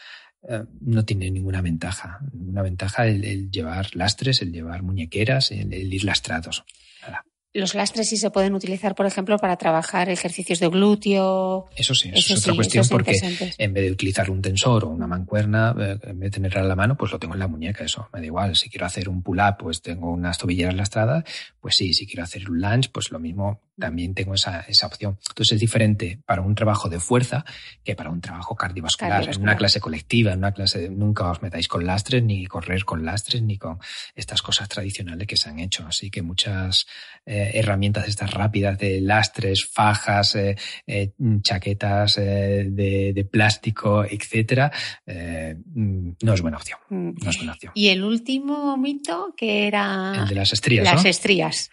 Eh, no tiene ninguna ventaja. Una ventaja el, llevar lastres, el llevar muñequeras, el, el ir lastrados. Nada. Los lastres sí se pueden utilizar, por ejemplo, para trabajar ejercicios de glúteo. Eso sí, eso, es otra cuestión porque en vez de utilizar un tensor o una mancuerna, eh, en vez de tenerla en la mano, pues lo tengo en la muñeca, eso me da igual. Si quiero hacer un pull-up, pues tengo unas tobilleras lastradas, pues sí, si quiero hacer un lunge, pues lo mismo, también tengo esa, esa opción. Entonces es diferente para un trabajo de fuerza que para un trabajo cardiovascular. En una clase colectiva, en una clase, de, nunca os metáis con lastres, ni correr con lastres, ni con estas cosas tradicionales que se han hecho. Así que muchas eh, herramientas estas rápidas de lastres, fajas, eh, eh, chaquetas de, plástico, etcétera, mm, no es buena opción. Mm. No es buena opción. Y el último mito que era el de las estrías. Las estrías.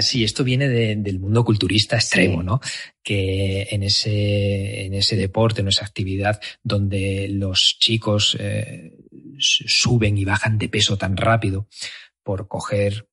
sí, esto viene del mundo culturista extremo, ¿no? Que en ese, en ese deporte, en esa actividad donde los chicos suben y bajan de peso tan rápido por coger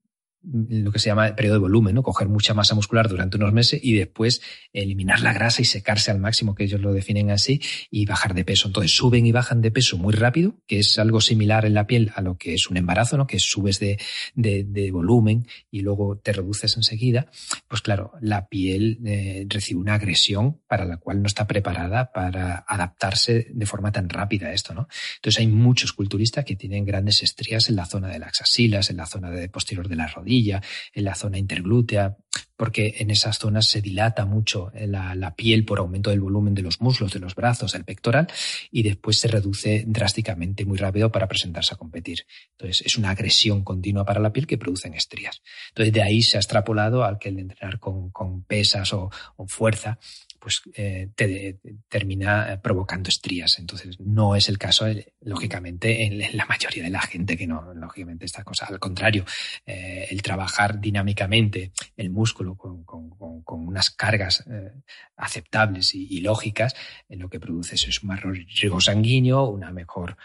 lo que se llama periodo de volumen, ¿no? Coger mucha masa muscular durante unos meses y después eliminar la grasa y secarse al máximo, que ellos lo definen así, y bajar de peso. Entonces suben y bajan de peso muy rápido, que es algo similar en la piel a lo que es un embarazo, ¿no? Que subes de, de, volumen y luego te reduces enseguida. Pues claro, la piel eh, recibe una agresión para la cual no está preparada para adaptarse de forma tan rápida a esto, ¿no? Entonces hay muchos culturistas que tienen grandes estrías en la zona de las axilas, en la zona posterior de la en la zona interglútea, porque en esas zonas se dilata mucho la, la, piel por aumento del volumen de los muslos, de los brazos, del pectoral, y después se reduce drásticamente muy rápido para presentarse a competir. Entonces, es una agresión continua para la piel que producen estrías. Entonces, de ahí se ha extrapolado al que el entrenar con, pesas o fuerza pues eh, te, termina eh, provocando estrías. Entonces, no es el caso, eh, lógicamente, en, la mayoría de la gente que no, lógicamente, esta cosa. Al contrario, el trabajar dinámicamente el músculo con, unas cargas aceptables y, lógicas, lo que produce es un mayor riego sanguíneo, una mejor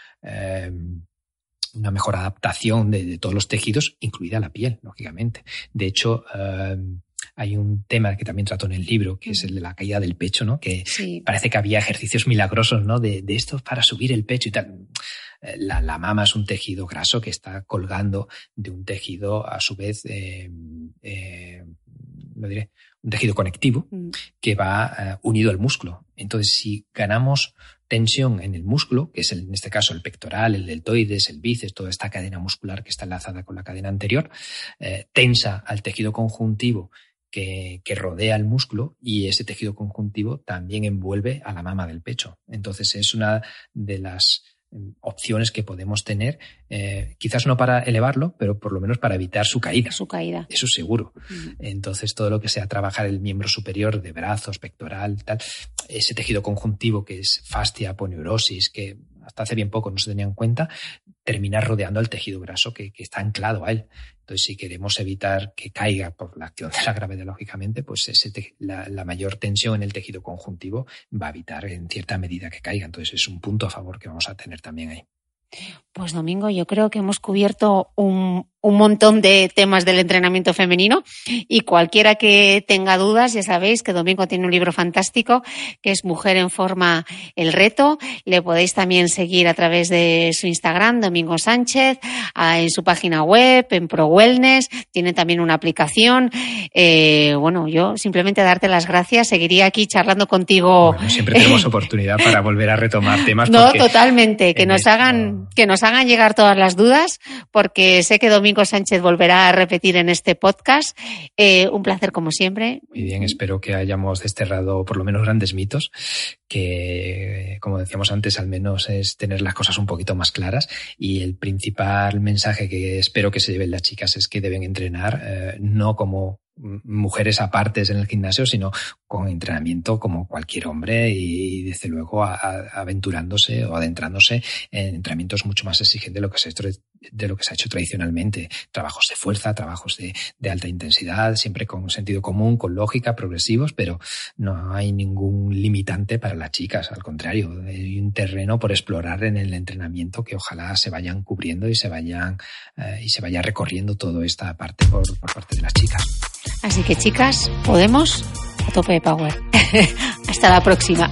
una mejor adaptación de, todos los tejidos, incluida la piel, lógicamente. De hecho, hay un tema que también trato en el libro, que es el de la caída del pecho, ¿no? Que parece que había ejercicios milagrosos, ¿no? De, de esto para subir el pecho y tal. Eh, la, la, mama es un tejido graso que está colgando de un tejido, a su vez, eh, eh, lo diré, un tejido conectivo mm. que va unido al músculo. Entonces, si ganamos tensión en el músculo, que es en este caso el pectoral, el deltoides, el bíceps, toda esta cadena muscular que está enlazada con la cadena anterior, tensa al tejido conjuntivo que, rodea el músculo y ese tejido conjuntivo también envuelve a la mama del pecho. Entonces es una de las mm, opciones que podemos tener, eh, quizás no para elevarlo, pero por lo menos para evitar su caída. Su caída. Eso seguro. Entonces, todo lo que sea trabajar el miembro superior de brazos, pectoral, tal, ese tejido conjuntivo que es fascia, poneurosis, que hasta hace bien poco no se tenía en cuenta, terminar rodeando al tejido graso que, está anclado a él. Entonces, si queremos evitar que caiga por la acción de la gravedad, lógicamente, pues ese la, la, mayor tensión en el tejido conjuntivo va a evitar en cierta medida que caiga. Entonces, es un punto a favor que vamos a tener también ahí. Pues Domingo, yo creo que hemos cubierto un, un montón de temas del entrenamiento femenino y cualquiera que tenga dudas, ya sabéis que Domingo tiene un libro fantástico que es Mujer en Forma el Reto. Le podéis también seguir a través de su Instagram, Domingo Sánchez, en su página web, en Pro Wellness. Tiene también una aplicación. Eh, bueno, yo simplemente darte las gracias. Seguiría aquí charlando contigo. siempre tenemos [LAUGHS] oportunidad para volver a retomar temas. No, totalmente. Que nos hagan, que nos hagan llegar todas las dudas, porque sé que Domingo Sánchez volverá a repetir en este podcast. Eh, un placer como siempre. Muy bien, espero que hayamos desterrado por lo menos grandes mitos, que como decíamos antes, al menos es tener las cosas un poquito más claras. Y el principal mensaje que espero que se lleven las chicas es que deben entrenar eh, no como mujeres apartes en el gimnasio, sino con entrenamiento como cualquier hombre y, desde luego, aventurándose o adentrándose en entrenamientos mucho más exigentes de lo que se, de lo que se ha hecho tradicionalmente. Trabajos de fuerza, trabajos de, alta intensidad, siempre con sentido común, con lógica, progresivos, pero no hay ningún limitante para las chicas. Al contrario, hay un terreno por explorar en el entrenamiento que ojalá se vayan cubriendo y se vayan eh, y se vaya recorriendo toda esta parte por, por parte de las chicas. Así que chicas, podemos a tope de power. [LAUGHS] Hasta la próxima.